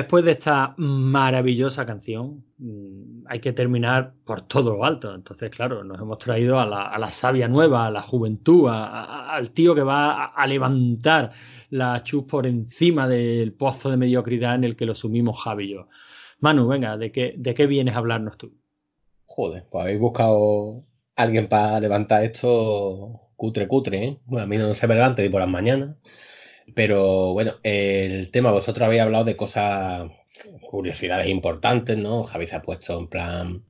Después de esta maravillosa canción, mm, hay que terminar por todo lo alto. Entonces, claro, nos hemos traído a la, sabia nueva, a la juventud, al tío que va a, levantar la chus por encima del pozo de mediocridad en el que lo sumimos Javi y yo. Manu, venga, ¿de qué, de qué vienes a hablarnos tú?
Joder, pues habéis buscado alguien para levantar esto cutre, cutre, ¿eh? Bueno, a mí no se me levanta ni por las mañanas. Pero bueno, el tema, vosotros habéis hablado de cosas, curiosidades importantes, ¿no? Javi se ha puesto en plan,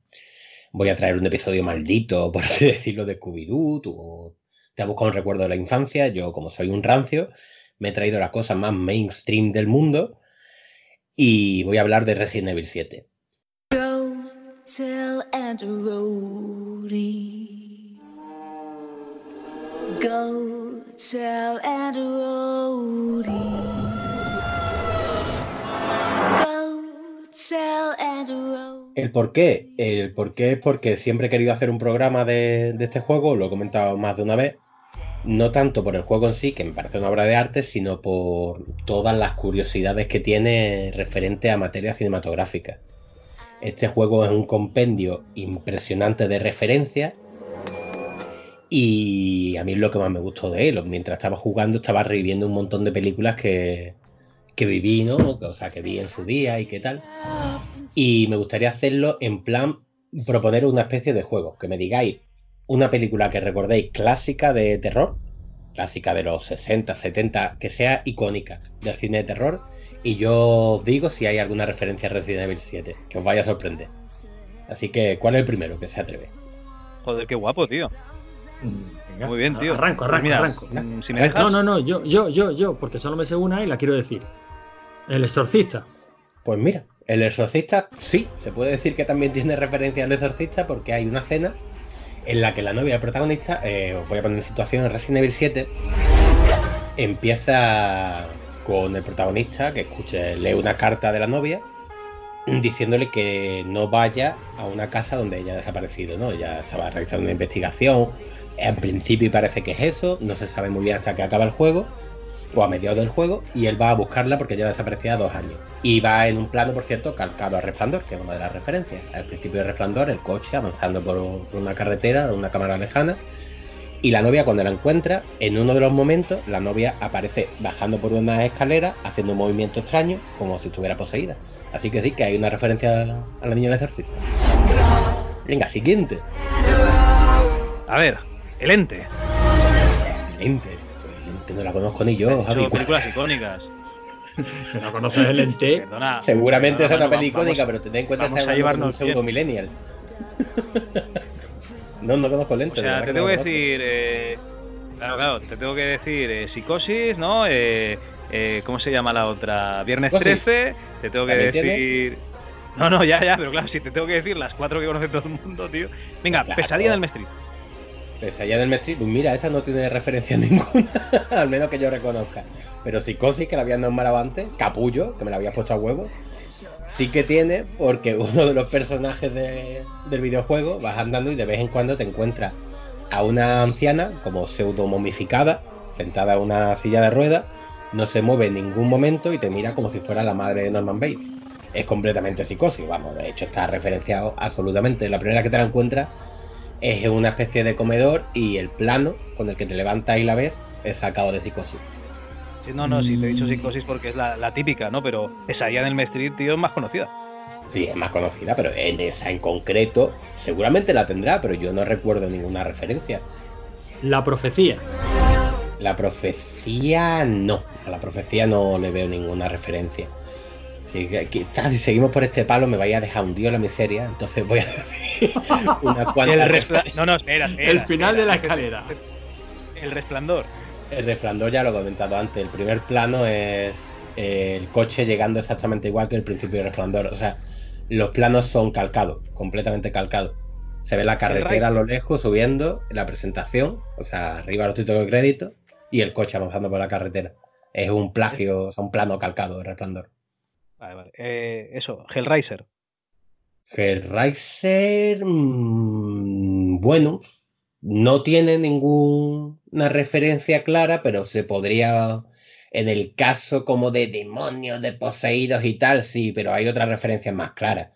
voy a traer un episodio maldito, por así decirlo, de Scooby-Doo, te has buscado un recuerdo de la infancia, yo como soy un rancio, me he traído las cosas más mainstream del mundo y voy a hablar de Resident Evil 7. Go tell and Go tell and El por qué. El por qué es porque siempre he querido hacer un programa de, de, este juego, lo he comentado más de una vez. No tanto por el juego en sí, que me parece una obra de arte, sino por todas las curiosidades que tiene referente a materia cinematográfica. Este juego es un compendio impresionante de referencias y a mí es lo que más me gustó de él. Mientras estaba jugando, estaba reviviendo un montón de películas que, que viví, ¿no? O sea, que vi en su día y qué tal. Y me gustaría hacerlo en plan proponer una especie de juego. Que me digáis una película que recordéis clásica de terror, clásica de los 60, 70, que sea icónica del cine de terror. Y yo os digo si hay alguna referencia a Resident Evil 7, que os vaya a sorprender. Así que, ¿cuál es el primero que se atreve?
Joder, qué guapo, tío. Muy bien, tío.
Arranco, arranco, pues arranco. Mm, si me No, no, no, yo, yo, yo, yo, porque solo me sé una y la quiero decir. El exorcista.
Pues mira, el exorcista sí, se puede decir que también tiene referencia al exorcista porque hay una escena en la que la novia del protagonista, eh, os voy a poner en situación en Resident Evil 7, empieza con el protagonista que escuche, lee una carta de la novia diciéndole que no vaya a una casa donde ella ha desaparecido, ¿no? Ella estaba realizando una investigación, en principio parece que es eso, no se sabe muy bien hasta que acaba el juego, o a mediados del juego, y él va a buscarla porque ya desaparecía dos años. Y va en un plano, por cierto, calcado a Resplandor, que es una de las referencias. Al principio de Resplandor, el coche avanzando por, una carretera, una cámara lejana, y la novia cuando la encuentra, en uno de los momentos, la novia aparece bajando por una escalera, haciendo un movimiento extraño, como si estuviera poseída. Así que sí, que hay una referencia a la niña del ejército. Venga, siguiente.
A ver, el ente.
El ente. El ente no la conozco ni yo,
Javi. películas icónicas.
¿No conoces el ente?
Seguramente es una película icónica, pero ten en cuenta que está en un pseudo millennial. no, no conozco el ente.
O sea, te tengo que decir. Eh, claro, claro, te tengo que decir eh, psicosis, ¿no? Eh, eh, ¿Cómo se llama la otra? Viernes 13. Te tengo que decir. No, no, ya, ya, pero claro, si te tengo que decir las cuatro que conoce todo el mundo, tío. Venga, pesadilla del Mestrito.
Allá del Metri, pues mira, esa no tiene referencia ninguna, al menos que yo reconozca. Pero Psicosis, que la había nombrado antes, Capullo, que me la había puesto a huevo, sí que tiene, porque uno de los personajes del videojuego vas andando y de vez en cuando te encuentras a una anciana, como pseudo momificada, sentada en una silla de ruedas, no se mueve en ningún momento y te mira como si fuera la madre de Norman Bates. Es completamente psicosis, vamos, de hecho está referenciado absolutamente. La primera que te la encuentras es una especie de comedor y el plano con el que te levantas y la ves es sacado de psicosis.
Sí, no, no, sí, te he dicho psicosis porque es la, típica, ¿no? Pero esa ya en el Street, tío, es más conocida.
Sí, es más conocida, pero en esa en concreto seguramente la tendrá, pero yo no recuerdo ninguna referencia.
La profecía.
La profecía no, a la profecía no le veo ninguna referencia. Si, seguimos por este palo me vaya a dejar un dios la miseria, entonces voy a decir
una cuanta No, no, espera,
El final de la escalera.
El resplandor.
El resplandor ya lo he comentado antes. El primer plano es el coche llegando exactamente igual que el principio del resplandor. O sea, los planos son calcados, completamente calcados. Se ve la carretera a lo lejos subiendo, la presentación, o sea, arriba los títulos de crédito, y el coche avanzando por la carretera. Es un plagio, o sea, un plano calcado de resplandor.
Vale, vale. Eh, eso, Hellraiser.
Hellraiser, mm, bueno, no tiene ninguna referencia clara, pero se podría En el caso como de demonios, de poseídos y tal, sí, pero hay otras referencias más claras.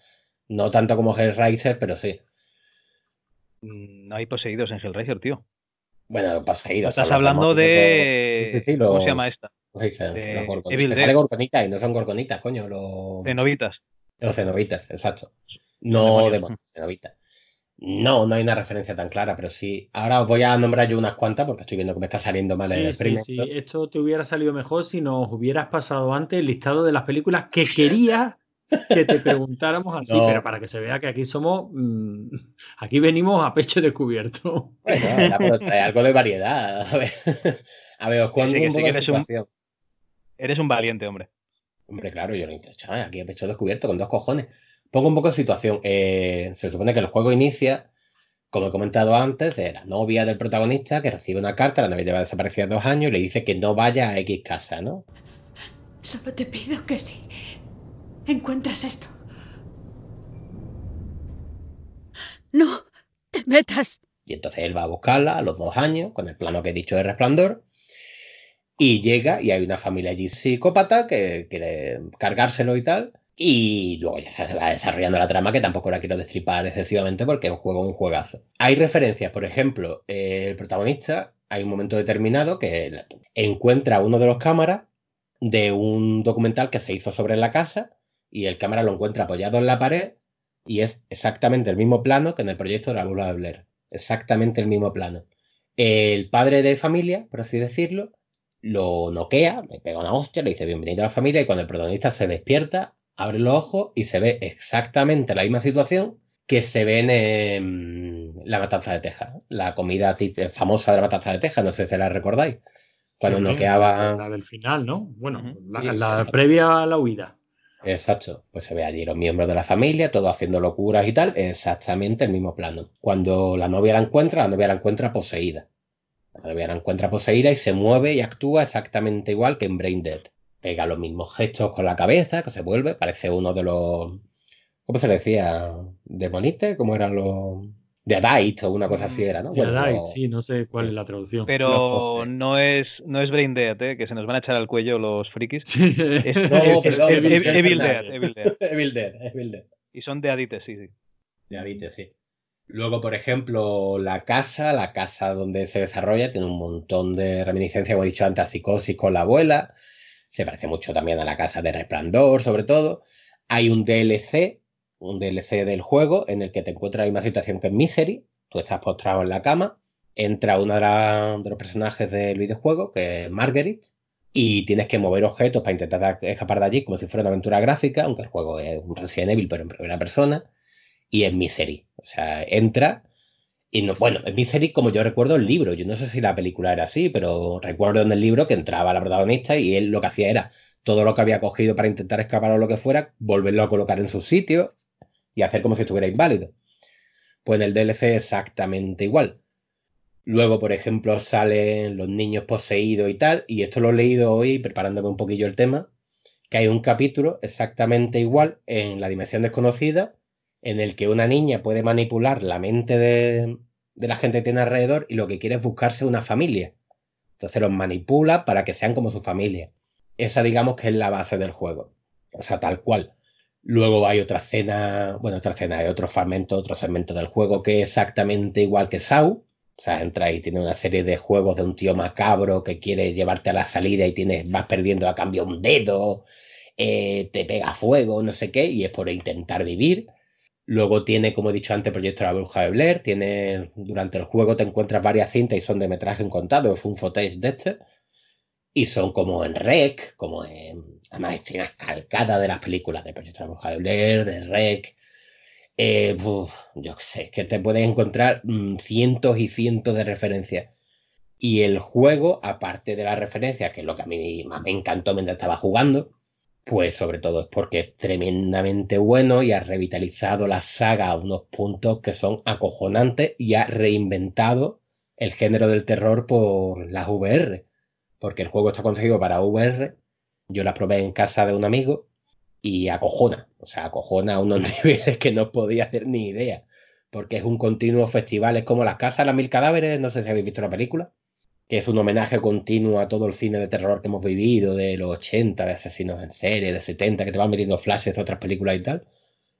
No tanto como Hellraiser, pero sí.
Mm, no hay poseídos en Hellraiser, tío.
Bueno, poseídos.
Estás hablando de. Sí, sí, sí, ¿Cómo se llama esta?
Sale gorgonitas y no son gorgonitas, coño. Los...
Cenobitas.
Los cenobitas, exacto. No demonios, cenobitas. No, no hay una referencia tan clara, pero sí. Ahora os voy a nombrar yo unas cuantas porque estoy viendo que me está saliendo mal el
sí, Sí, esto te hubiera salido mejor si nos hubieras pasado antes el listado de las películas que querías que te preguntáramos así, pero para que se vea que aquí somos, mm, aquí venimos a pecho descubierto.
Bueno, trae algo de variedad. A ver, a ver os cuento un poco de
situación. Eres un valiente, hombre.
Hombre, claro, yo lo he aquí a pecho descubierto con dos cojones. Pongo un poco de situación. Eh, se supone que el juego inicia, como he comentado antes, de la novia del protagonista que recibe una carta, la novia lleva desaparecida dos años y le dice que no vaya a X casa, ¿no?
Solo te pido que sí encuentras esto. No, te metas.
Y entonces él va a buscarla a los dos años, con el plano que he dicho de resplandor, y llega y hay una familia allí psicópata que quiere cargárselo y tal. Y luego ya se va desarrollando la trama que tampoco la quiero destripar excesivamente porque es un juego un juegazo. Hay referencias, por ejemplo, el protagonista, hay un momento determinado que encuentra uno de los cámaras de un documental que se hizo sobre la casa y el cámara lo encuentra apoyado en la pared y es exactamente el mismo plano que en el proyecto de la Lula de Blair. Exactamente el mismo plano. El padre de familia, por así decirlo, lo noquea, le pega una hostia, le dice bienvenido a la familia y cuando el protagonista se despierta, abre los ojos y se ve exactamente la misma situación que se ve en La Matanza de Texas, la comida famosa de La Matanza de Texas, no sé si la recordáis. Cuando noqueaba...
La del final, ¿no? Bueno, la previa a la huida.
Exacto, pues se ve allí los miembros de la familia, todos haciendo locuras y tal, exactamente el mismo plano. Cuando la novia la encuentra, la novia la encuentra poseída. La la encuentra poseída y se mueve y actúa exactamente igual que en Brain Dead. Pega los mismos gestos con la cabeza, que se vuelve, parece uno de los... ¿Cómo se le decía? ¿Demonites? ¿Cómo eran los...? de Adite o una cosa así era, ¿no?
De Adite, sí, no sé cuál es la traducción.
Pero no es, no es Brain Dead, ¿eh? que se nos van a echar al cuello los frikis. Sí. Es, Evil, Dead, Evil Dead.
Evil Dead, Evil Dead.
Y son de Adite, sí, sí.
De Adite, sí. Luego, por ejemplo, la casa, la casa donde se desarrolla, tiene un montón de reminiscencias, como he dicho antes, a psicosis con la abuela. Se parece mucho también a la casa de Resplandor, sobre todo. Hay un DLC un DLC del juego en el que te encuentras la misma situación que en Misery. Tú estás postrado en la cama, entra uno de, los personajes del videojuego, que es Marguerite, y tienes que mover objetos para intentar escapar de allí como si fuera una aventura gráfica, aunque el juego es un Resident Evil, pero en primera persona, y es Misery. O sea, entra y no, bueno, en Misery como yo recuerdo el libro, yo no sé si la película era así, pero recuerdo en el libro que entraba la protagonista y él lo que hacía era todo lo que había cogido para intentar escapar o lo que fuera, volverlo a colocar en su sitio y hacer como si estuviera inválido. Pues en el DLC exactamente igual. Luego, por ejemplo, salen los niños poseídos y tal, y esto lo he leído hoy preparándome un poquillo el tema, que hay un capítulo exactamente igual en la dimensión desconocida, en el que una niña puede manipular la mente de, de la gente que tiene alrededor y lo que quiere es buscarse una familia. Entonces los manipula para que sean como su familia. Esa digamos que es la base del juego. O sea, tal cual. Luego hay otra escena, bueno, otra escena, hay otro fragmento, otro segmento del juego que es exactamente igual que Sau. O sea, entra y tiene una serie de juegos de un tío macabro que quiere llevarte a la salida y tienes, vas perdiendo a cambio un dedo, eh, te pega fuego, no sé qué, y es por intentar vivir. Luego tiene, como he dicho antes, Proyecto La Bruja de Blair. Tiene, durante el juego te encuentras varias cintas y son de metraje en contado, es un footage de este. Y son como en Rec, como en además escenas calcadas de las películas de Proyecto La Bruja de Blair, de Rec. Eh, yo sé, que te puedes encontrar mm, cientos y cientos de referencias. Y el juego, aparte de las referencias, que es lo que a mí más me encantó mientras estaba jugando, pues sobre todo es porque es tremendamente bueno y ha revitalizado la saga a unos puntos que son acojonantes y ha reinventado el género del terror por las VR. Porque el juego está conseguido para VR yo la probé en casa de un amigo y acojona, o sea, acojona a unos niveles que no podía hacer ni idea, porque es un continuo festival, es como las casas las mil cadáveres, no sé si habéis visto la película. Que es un homenaje continuo a todo el cine de terror que hemos vivido, de los 80, de asesinos en serie, de 70, que te van metiendo flashes de otras películas y tal.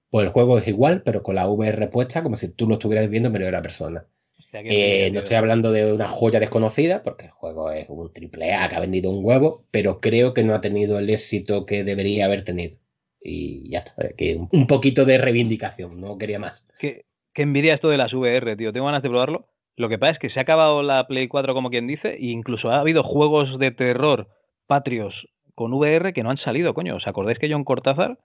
Pues el juego es igual, pero con la VR puesta, como si tú lo estuvieras viendo en primera persona. Eh, no estoy hablando de una joya desconocida, porque el juego es un triple A que ha vendido un huevo, pero creo que no ha tenido el éxito que debería haber tenido. Y ya está, que un poquito de reivindicación, no quería más.
Qué, qué envidia esto de las VR, tío. Tengo ganas de probarlo. Lo que pasa es que se ha acabado la Play 4, como quien dice, e incluso ha habido juegos de terror patrios con VR que no han salido, coño. ¿Os acordáis que John Cortázar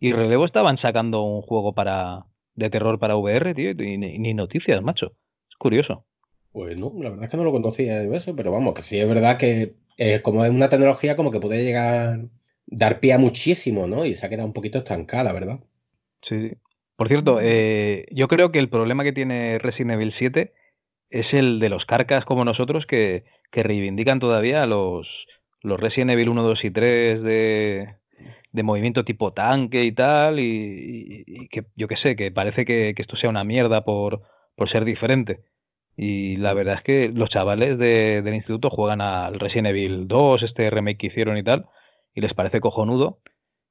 y Relevo estaban sacando un juego para de terror para VR, tío? Y ni noticias, macho curioso.
Pues no, la verdad es que no lo conocía eso, pero vamos, que sí es verdad que eh, como es una tecnología como que puede llegar, dar pie a muchísimo, ¿no? Y se ha quedado un poquito estancada, la verdad.
Sí. Por cierto, eh, yo creo que el problema que tiene Resident Evil 7 es el de los carcas como nosotros que, reivindican todavía los, los Resident Evil 1, 2 y 3 de, de movimiento tipo tanque y tal, y, que yo qué sé, que parece que, que, esto sea una mierda por, por ser diferente. Y la verdad es que los chavales del instituto juegan al Resident Evil 2, este remake que hicieron y tal, y les parece cojonudo.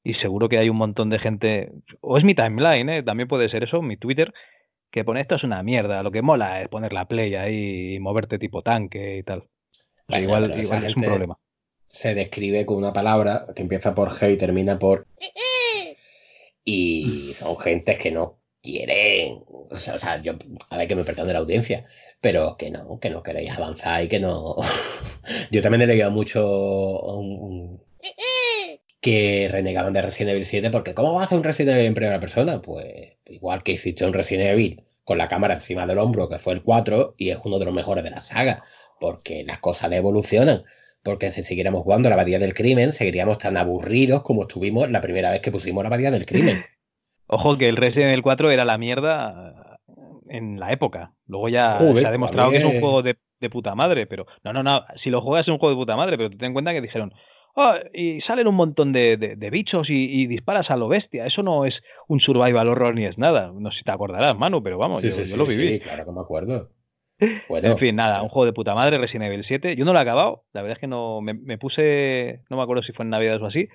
Y seguro que hay un montón de gente, o es mi timeline, ¿eh? también puede ser eso, mi Twitter, que pone esto es una mierda, lo que mola es poner la play ahí y moverte tipo tanque y tal. igual igual es un problema.
Se describe con una palabra que empieza por G y termina por... Y son gentes que no quieren, o sea, yo, a ver que me perdone la audiencia, pero que no, que no queréis avanzar y que no. yo también he leído mucho que renegaban de Resident Evil 7 porque ¿cómo vas a hacer un Resident Evil en primera persona? Pues igual que hiciste un Resident Evil con la cámara encima del hombro, que fue el 4, y es uno de los mejores de la saga, porque las cosas evolucionan. Porque si siguiéramos jugando la abadía del crimen, seguiríamos tan aburridos como estuvimos la primera vez que pusimos la abadía del crimen.
Ojo que el Resident Evil 4 era la mierda en la época. Luego ya se ha demostrado que es un juego de, puta madre, pero no, no, no. Si lo juegas es un juego de puta madre, pero ten en cuenta que dijeron, oh, y salen un montón de, bichos y, disparas a lo bestia. Eso no es un survival horror ni es nada. No sé si te acordarás, Manu, pero vamos, yo, lo viví.
Sí, claro que me acuerdo.
Bueno. En fin, nada, un juego de puta madre, Resident Evil 7. Yo no lo he acabado, la verdad es que no me, me puse, no me acuerdo si fue en Navidad o así,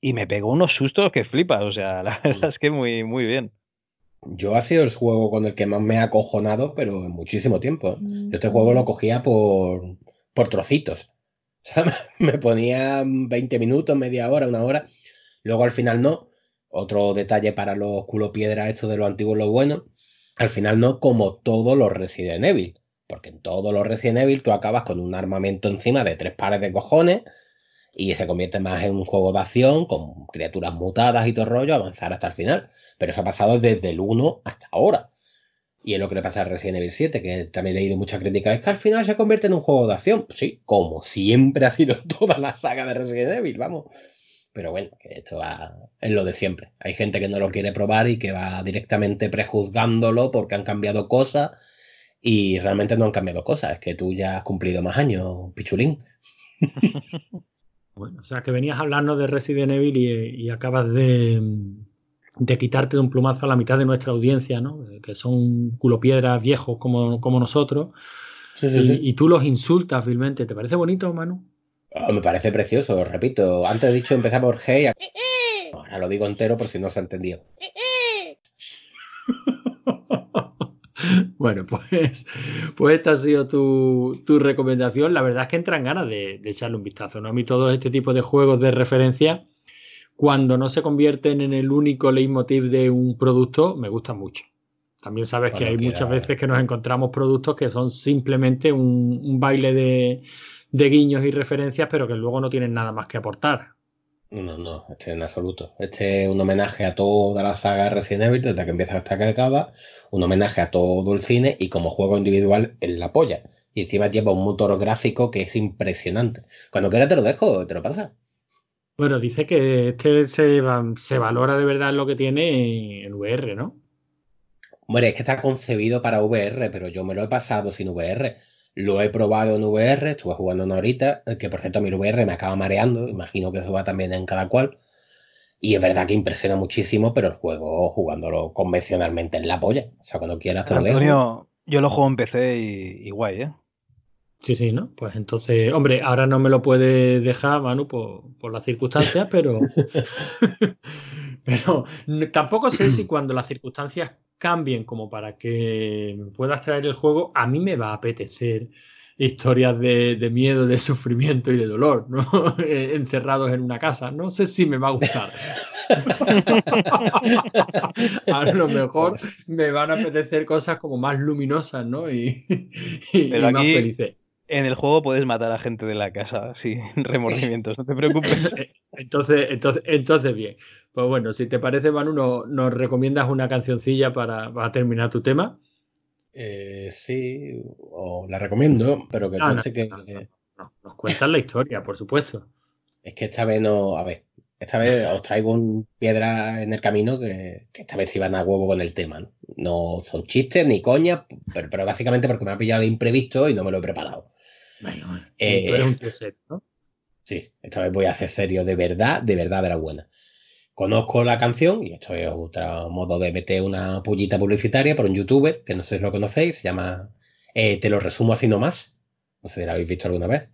y me pegó unos sustos que flipas, o sea, la verdad es que muy, muy bien.
Yo ha sido el juego con el que más me ha acojonado, pero en muchísimo tiempo. Yo este juego lo cogía por, por trocitos. Sea, me ponía 20 minutos, media hora, una hora. Luego al final no. Otro detalle para los culo piedra, esto de lo antiguo y lo bueno. Al final no, como todos los Resident Evil. Porque en todos los Resident Evil tú acabas con un armamento encima de tres pares de cojones y se convierte más en un juego de acción con criaturas mutadas y todo rollo, avanzar hasta el final. Pero eso ha pasado desde el 1 hasta ahora. Y es lo que le pasa a Resident Evil 7, que también he leído mucha crítica, es que al final se convierte en un juego de acción. Sí, como siempre ha sido toda la saga de Resident Evil, vamos. Pero bueno, esto va, es lo de siempre. Hay gente que no lo quiere probar y que va directamente prejuzgándolo porque han cambiado cosas y realmente no han cambiado cosas. Es que tú ya has cumplido más años, pichulín.
Bueno, o sea, que venías hablando de Resident Evil y, acabas de, quitarte de un plumazo a la mitad de nuestra audiencia, ¿no? Que son culopiedras viejos como, como nosotros. y, tú los insultas vilmente. ¿Te parece bonito, Manu?
Ah, me parece precioso, repito. Antes he dicho empezar por G ahora lo digo entero por si no se ha entendido.
Bueno, pues, pues esta ha sido tu, recomendación. La verdad es que entran ganas de, echarle un vistazo. ¿no? A mí todo este tipo de juegos de referencia, cuando no se convierten en el único leitmotiv de un producto, me gustan mucho. También sabes que hay muchas veces que nos encontramos productos que son simplemente un, baile de, de guiños y referencias, pero que luego no tienen nada más que aportar.
No, no, este en absoluto. Este es un homenaje a toda la saga Resident Evil, desde que empieza hasta que acaba. Un homenaje a todo el cine y como juego individual en la polla. Y encima lleva un motor gráfico que es impresionante. Cuando quieras te lo dejo, te lo pasa.
Bueno, dice que este se, se valora de verdad lo que tiene en VR, ¿no?
Hombre, es que está concebido para VR, pero yo me lo he pasado sin VR. Lo he probado en VR, estuve jugando una horita, que por cierto mi VR me acaba mareando, imagino que eso va también en cada cual. Y es verdad que impresiona muchísimo, pero el juego jugándolo convencionalmente en la polla. O sea, cuando quieras te lo
Antonio, yo lo juego en PC y, guay, ¿eh?
Sí, sí, ¿no? Pues entonces, hombre, ahora no me lo puede dejar, Manu, por, por las circunstancias, pero. pero tampoco sé si cuando las circunstancias cambien como para que puedas traer el juego, a mí me va a apetecer historias de, miedo, de sufrimiento y de dolor, ¿no? Encerrados en una casa. No sé si me va a gustar. a lo mejor me van a apetecer cosas como más luminosas, ¿no? Y,
más felices en el juego puedes matar a gente de la casa sin remordimientos, no te preocupes.
Entonces, entonces, entonces bien. Pues bueno, si te parece, Manu, ¿nos, recomiendas una cancioncilla para, terminar tu tema?
Eh, sí, o la recomiendo, pero que no, no, que.
nos cuentas la historia, por supuesto.
Es que esta vez no. A ver, esta vez os traigo un piedra en el camino que, esta vez iban a huevo con el tema. No, no son chistes ni coñas, pero, pero, básicamente porque me ha pillado de imprevisto y no me lo he preparado.
Eh, un ¿no?
Sí, esta vez voy a hacer serio de verdad, de verdad de la buena. Conozco la canción, y esto es otro modo de meter una pullita publicitaria por un youtuber, que no sé si lo conocéis, se llama eh, Te lo resumo así nomás. No sé si lo habéis visto alguna vez.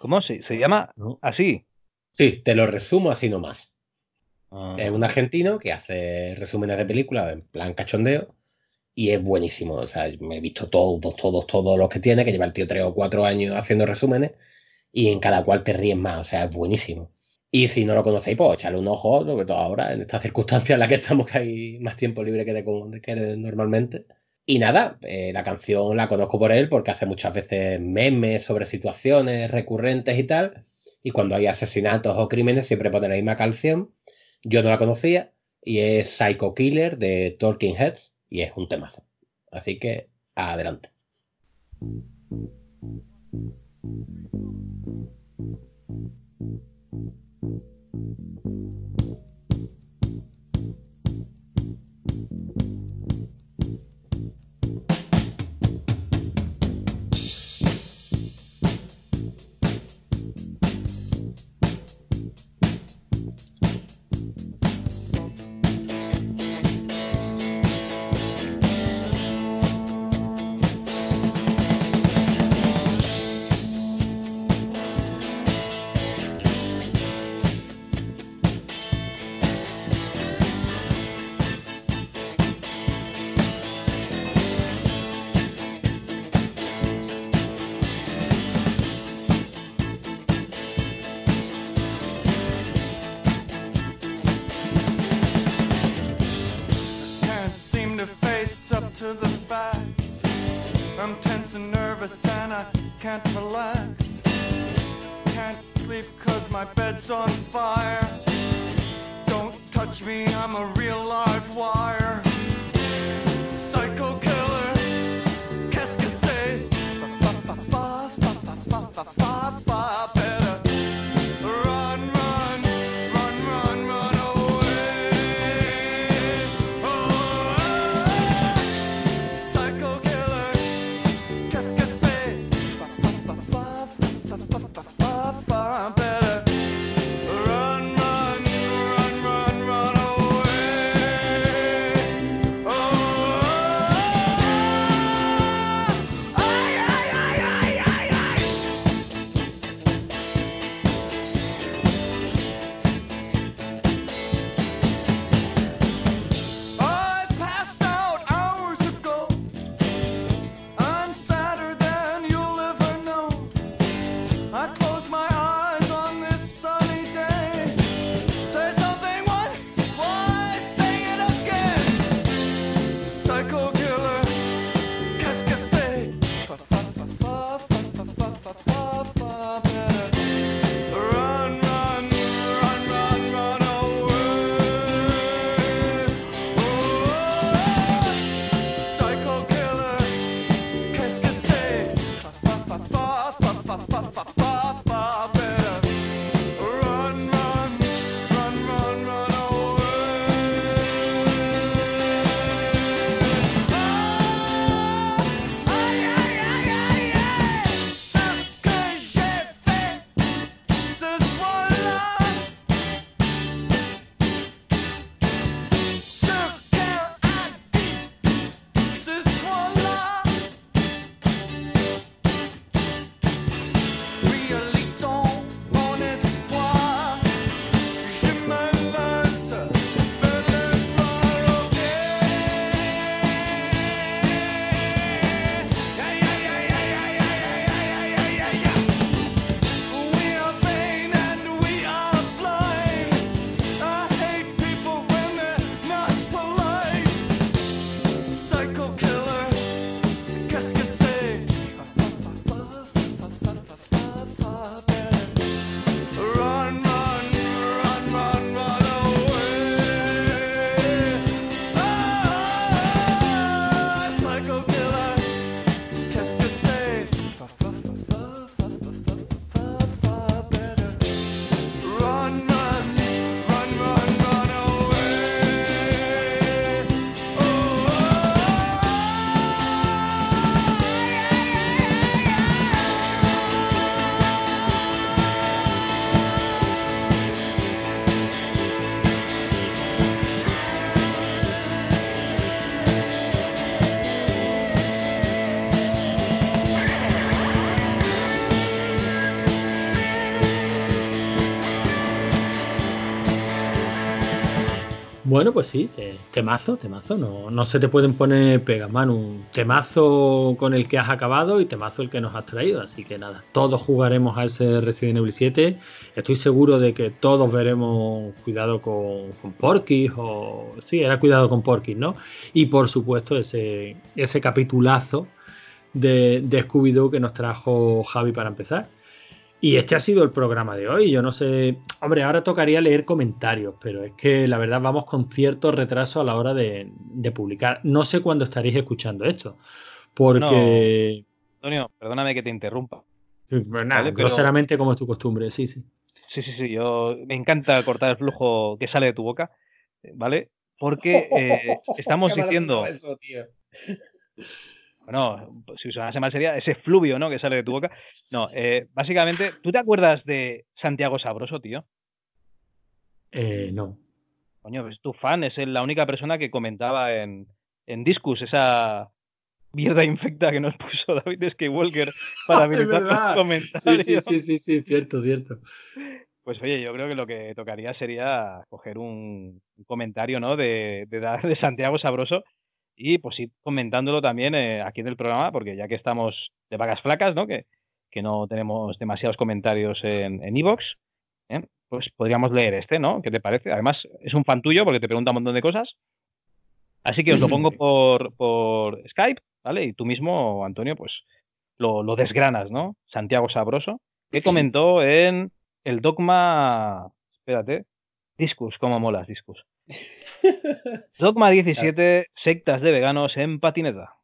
¿Cómo? ¿Se, se llama así?
Sí, te lo resumo así nomás. Ah. Es un argentino que hace resúmenes de películas en plan cachondeo y es buenísimo. O sea, me he visto todos, todos, todos los que tiene, que lleva el tío tres o cuatro años haciendo resúmenes y en cada cual te ríes más. O sea, es buenísimo. Y si no lo conocéis, pues echarle un ojo, sobre todo ahora, en estas circunstancias en las que estamos, que hay más tiempo libre que, de, que normalmente. Y nada, eh, la canción la conozco por él porque hace muchas veces memes sobre situaciones recurrentes y tal. Y cuando hay asesinatos o crímenes siempre pone la misma canción. Yo no la conocía y es Psycho Killer de Talking Heads y es un temazo. Así que adelante.
can't relax. Can't sleep cause my bed's on fire. Don't touch me, I'm a real live wire.
Bueno, pues sí, temazo, temazo. No, no se te pueden poner pegas, Manu. Temazo con el que has acabado y temazo el que nos has traído. Así que nada, todos jugaremos a ese Resident Evil 7. Estoy seguro de que todos veremos cuidado con, con Porky o. Sí, era cuidado con Porky, ¿no? Y por supuesto, ese, ese capitulazo de, de Scooby-Doo que nos trajo Javi para empezar. Y este ha sido el programa de hoy. Yo no sé. Hombre, ahora tocaría leer comentarios, pero es que la verdad vamos con cierto retraso a la hora de, publicar. No sé cuándo estaréis escuchando esto. Porque.
Antonio, perdóname que te interrumpa.
Pues nada, groseramente como es tu costumbre, sí, sí.
Sí, sí, sí. Yo me encanta cortar el flujo que sale de tu boca, ¿vale? Porque eh, estamos diciendo. Eso, tío bueno, si usase mal sería ese fluvio, ¿no? Que sale de tu boca. No, eh, básicamente, ¿tú te acuerdas de Santiago Sabroso, tío?
Eh, no.
Coño, es tu fan, es la única persona que comentaba en, en Discus esa mierda infecta que nos puso David Skywalker para habilitar los comentarios.
Sí, sí, sí, sí, cierto, cierto.
Pues oye, yo creo que lo que tocaría sería coger un, comentario, ¿no? De, de Santiago Sabroso y pues ir comentándolo también eh, aquí en el programa, porque ya que estamos de vacas flacas, ¿no? Que, que no tenemos demasiados comentarios en Evox, en ¿eh? pues podríamos leer este, ¿no? ¿Qué te parece? Además, es un fan tuyo porque te pregunta un montón de cosas. Así que os lo pongo por, por Skype, ¿vale? Y tú mismo, Antonio, pues lo, lo desgranas, ¿no? Santiago Sabroso, que comentó en el dogma. Espérate. Discus, cómo molas, Discus. Dogma 17, sectas de veganos en patineta.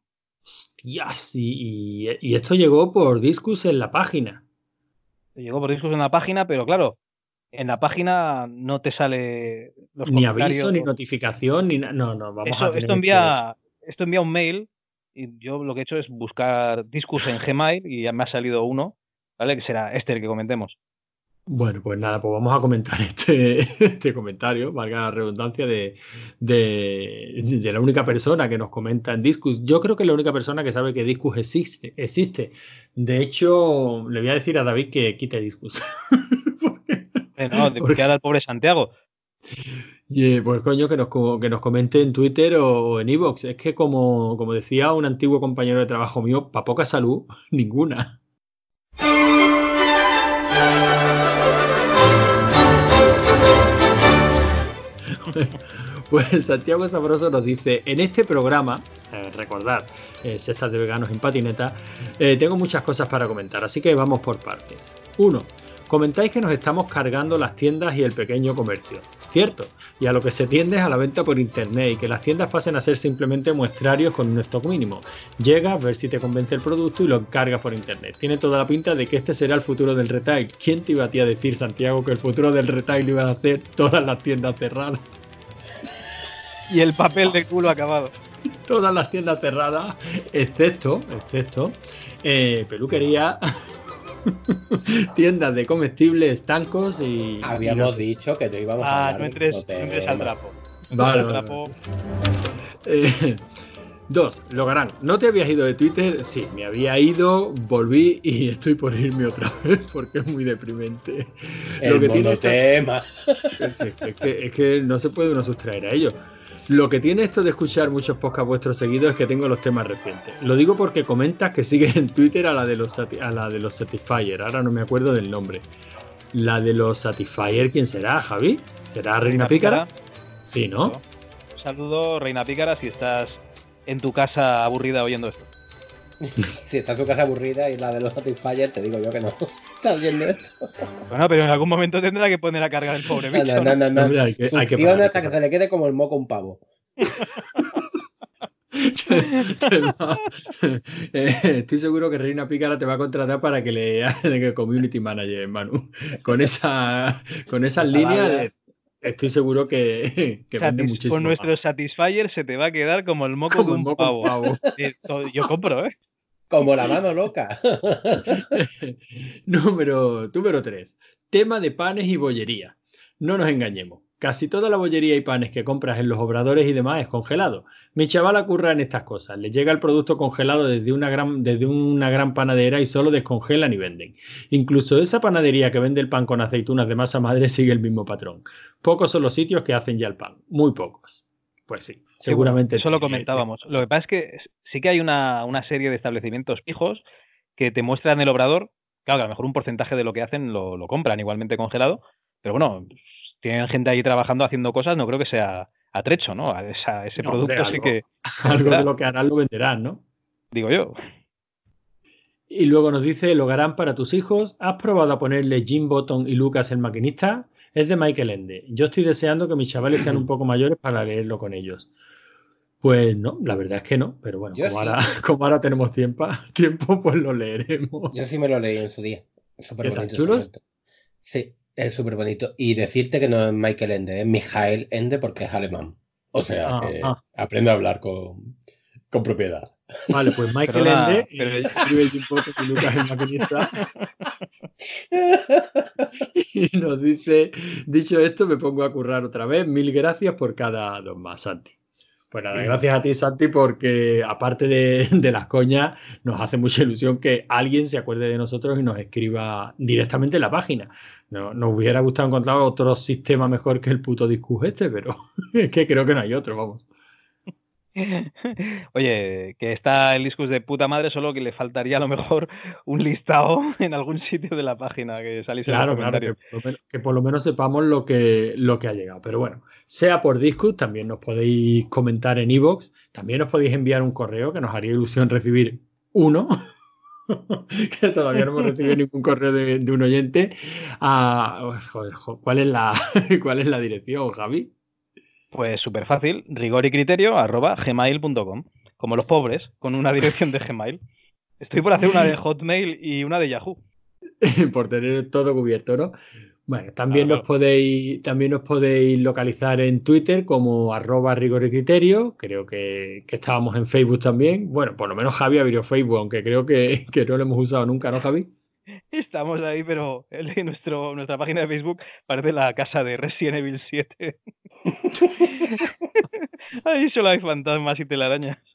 Hostias, y, y, esto llegó por Discus en la página.
Llegó por Discus en la página, pero claro, en la página no te sale
los Ni aviso, ni notificación, ni No, no, vamos a
esto envía, esto envía un mail y yo lo que he hecho es buscar Discus en Gmail y ya me ha salido uno, ¿vale? Que será este el que comentemos.
Bueno, pues nada, pues vamos a comentar este, este comentario, valga la redundancia, de, de, la única persona que nos comenta en Discus. Yo creo que es la única persona que sabe que Discus existe. existe. De hecho, le voy a decir a David que quite Discus.
Eh, no, de porque... al pobre Santiago.
Y, pues coño, que nos, que nos comente en Twitter o en Evox. Es que como, como decía un antiguo compañero de trabajo mío, para poca salud, ninguna. Pues Santiago Sabroso nos dice, en este programa, eh, recordad, eh, de Veganos en Patineta, eh, tengo muchas cosas para comentar, así que vamos por partes. Uno, Comentáis que nos estamos cargando las tiendas y el pequeño comercio. Cierto, y a lo que se tiende es a la venta por internet y que las tiendas pasen a ser simplemente muestrarios con un stock mínimo. Llegas, ver si te convence el producto y lo encargas por internet. Tiene toda la pinta de que este será el futuro del retail. ¿Quién te iba a, ti a decir, Santiago, que el futuro del retail iba a hacer todas las tiendas cerradas?
Y el papel de culo acabado.
Todas las tiendas cerradas, excepto, excepto, eh, peluquería, tiendas de comestibles, estancos y.
Habíamos dicho que te íbamos
a
ah,
no entres, al trapo. Vale,
eh, dos, Logarán, ¿no te habías ido de Twitter? Sí, me había ido, volví y estoy por irme otra vez porque es muy deprimente.
Lo que tiene tema.
Es, que, es que no se puede uno sustraer a ello. Lo que tiene esto de escuchar muchos podcasts vuestros seguidos es que tengo los temas recientes. Lo digo porque comentas que sigues en Twitter a la de los, a la de los Satisfyer. Ahora no me acuerdo del nombre. La de los Satisfyer, ¿quién será, Javi? ¿Será Reina, Pícara? Sí, ¿no?
Un saludo, Reina Pícara, si estás en tu casa aburrida oyendo esto.
si estás en tu casa aburrida y la de los Satisfyer, te digo yo que no. ¿Estás oyendo esto?
Bueno, pero en algún momento tendrá que poner a cargar el pobre bicho.
No, no, no, no. hay que, hay que hasta que se le quede como el moco un pavo.
Eh, estoy seguro que Reina Pícara te va a contratar para que le haga de community manager, Manu. Con esa con esas líneas estoy seguro que, que vende muchísimo.
Con nuestro Satisfyer se te va a quedar como el moco de un pavo. Eh, yo compro, ¿eh?
Como la mano loca.
número, número 3. Tema de panes y bollería. No nos engañemos. Casi toda la bollería y panes que compras en los obradores y demás es congelado. Mi chavala curra en estas cosas. Le llega el producto congelado desde una, gran, desde una gran panadera y solo descongelan y venden. Incluso esa panadería que vende el pan con aceitunas de masa madre sigue el mismo patrón. Pocos son los sitios que hacen ya el pan. Muy pocos. Pues sí, seguramente.
eso lo comentábamos. Lo que pasa es que sí que hay una, una serie de establecimientos fijos que te muestran el obrador. Claro, que a lo mejor un porcentaje de lo que hacen lo, lo compran igualmente congelado. Pero bueno, tienen gente ahí trabajando haciendo cosas, no creo que sea atrecho, ¿no? A ese producto sí que.
Algo de lo que harán lo venderán, ¿no?
Digo yo.
Y luego nos dice, lo harán para tus hijos. ¿Has probado a ponerle Jim Button y Lucas el maquinista? Es de Michael Ende. Yo estoy deseando que mis chavales sean un poco mayores para leerlo con ellos. Pues no, la verdad es que no, pero bueno, como, ahora, como ahora, tenemos tiempo, tiempo, pues lo leeremos.
Yo sí me lo leí en su día. Súper bonito. Sí, es súper bonito. Y decirte que no es Michael Ende, es Michael Ende porque es alemán. O sea, que aprende a hablar con, con propiedad.
Vale, pues Michael Ende pero... escribe el y Lucas el maquinista. y nos dice, dicho esto, me pongo a currar otra vez. Mil gracias por cada dos más, Santi. Pues nada, gracias a ti, Santi, porque aparte de, las coñas, nos hace mucha ilusión que alguien se acuerde de nosotros y nos escriba directamente en la página. No, nos hubiera gustado encontrar otro sistema mejor que el puto discus este, pero es que creo que no hay otro, vamos.
Oye, que está el discus de puta madre, solo que le faltaría a lo mejor un listado en algún sitio de la página que saliese
claro, en Claro, que por, lo menos sepamos lo que, lo que ha llegado. Pero bueno, sea por discus, también nos podéis comentar en iVoox, también nos podéis enviar un correo que nos haría ilusión recibir uno. que todavía no hemos recibido ningún correo de, un oyente. Ah, ¿cuál, es la, ¿Cuál es la dirección, Javi?
Pues súper fácil, rigor y criterio arroba gmail.com. Como los pobres, con una dirección de Gmail. Estoy por hacer una de Hotmail y una de Yahoo.
por tener todo cubierto, ¿no? Bueno, también, nos podéis, también nos podéis localizar en Twitter como arroba rigor y criterio. Creo que, estábamos en Facebook también. Bueno, por lo menos Javi abrió Facebook, aunque creo que, que no lo hemos usado nunca, ¿no, Javi?
Estamos ahí, pero en nuestro, nuestra página de Facebook parece la casa de Resident Evil 7. ahí solo hay fantasmas y telarañas.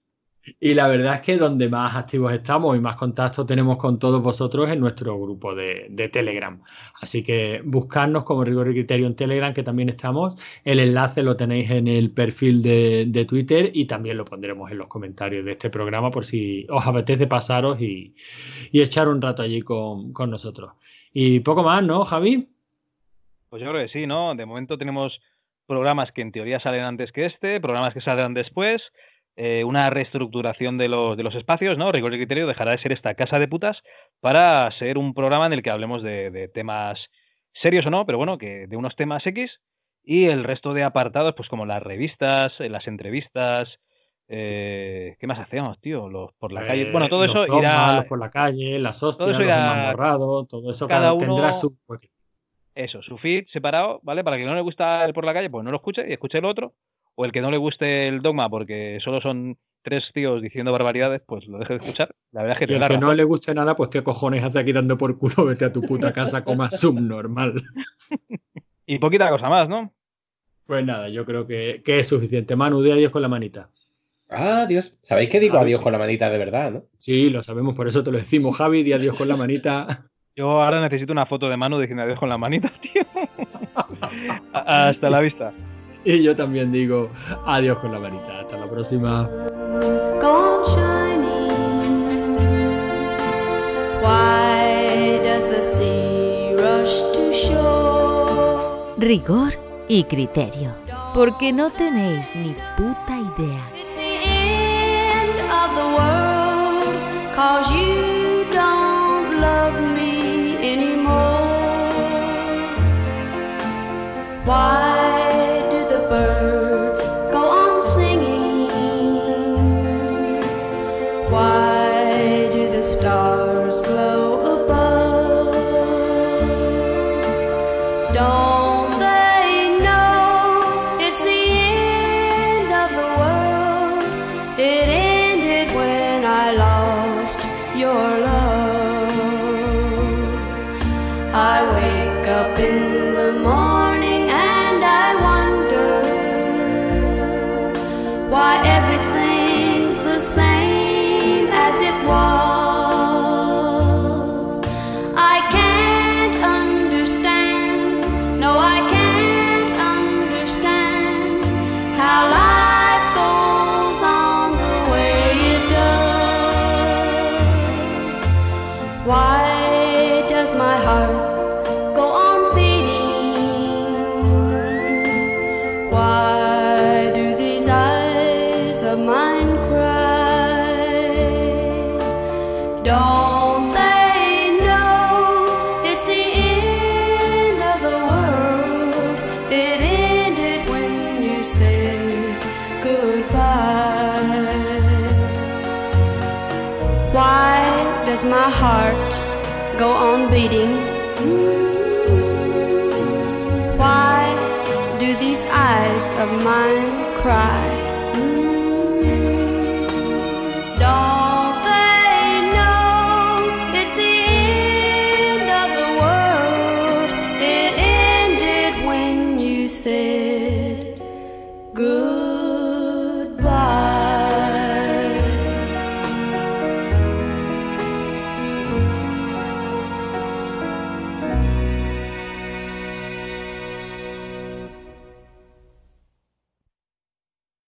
Y la verdad es que donde más activos estamos y más contacto tenemos con todos vosotros es nuestro grupo de, Telegram. Así que buscarnos como Rigor y Criterio en Telegram, que también estamos. El enlace lo tenéis en el perfil de, Twitter y también lo pondremos en los comentarios de este programa por si os apetece pasaros y, echar un rato allí con, con nosotros. Y poco más, ¿no, Javi?
Pues yo creo que sí, ¿no? De momento tenemos programas que en teoría salen antes que este, programas que saldrán después eh, una reestructuración de los, de los espacios, ¿no? Rigor y criterio dejará de ser esta casa de putas para ser un programa en el que hablemos de, temas serios o no, pero bueno, que de unos temas X y el resto de apartados, pues como las revistas, eh, las entrevistas, eh, ¿Qué más hacemos, tío? Los por la calle. Bueno, todo eso irá.
Los por la calle, las hostias, todo eso irá... los todo eso cada uno tendrá su.
Eso, su feed separado, ¿vale? Para que no le gusta el por la calle, pues no lo escuche y escuche el otro o el que no le guste el dogma porque solo son tres tíos diciendo barbaridades, pues lo deje de escuchar. La verdad es que,
y el que no le guste nada, pues qué cojones hace aquí dando por culo, vete a tu puta casa, coma subnormal.
y poquita cosa más, ¿no?
Pues nada, yo creo que, es suficiente. Manu, di adiós con la manita.
Adiós. ¿Sabéis que digo adiós con la manita de verdad, no?
Sí, lo sabemos, por eso te lo decimos, Javi, di adiós con la manita.
Yo ahora necesito una foto de Manu diciendo adiós con la manita, tío. Hasta la vista.
Y yo también digo adiós con la manita. Hasta la próxima.
Rigor y criterio. Porque no tenéis ni puta idea. I
does my heart go on beating? Why do these eyes of mine cry?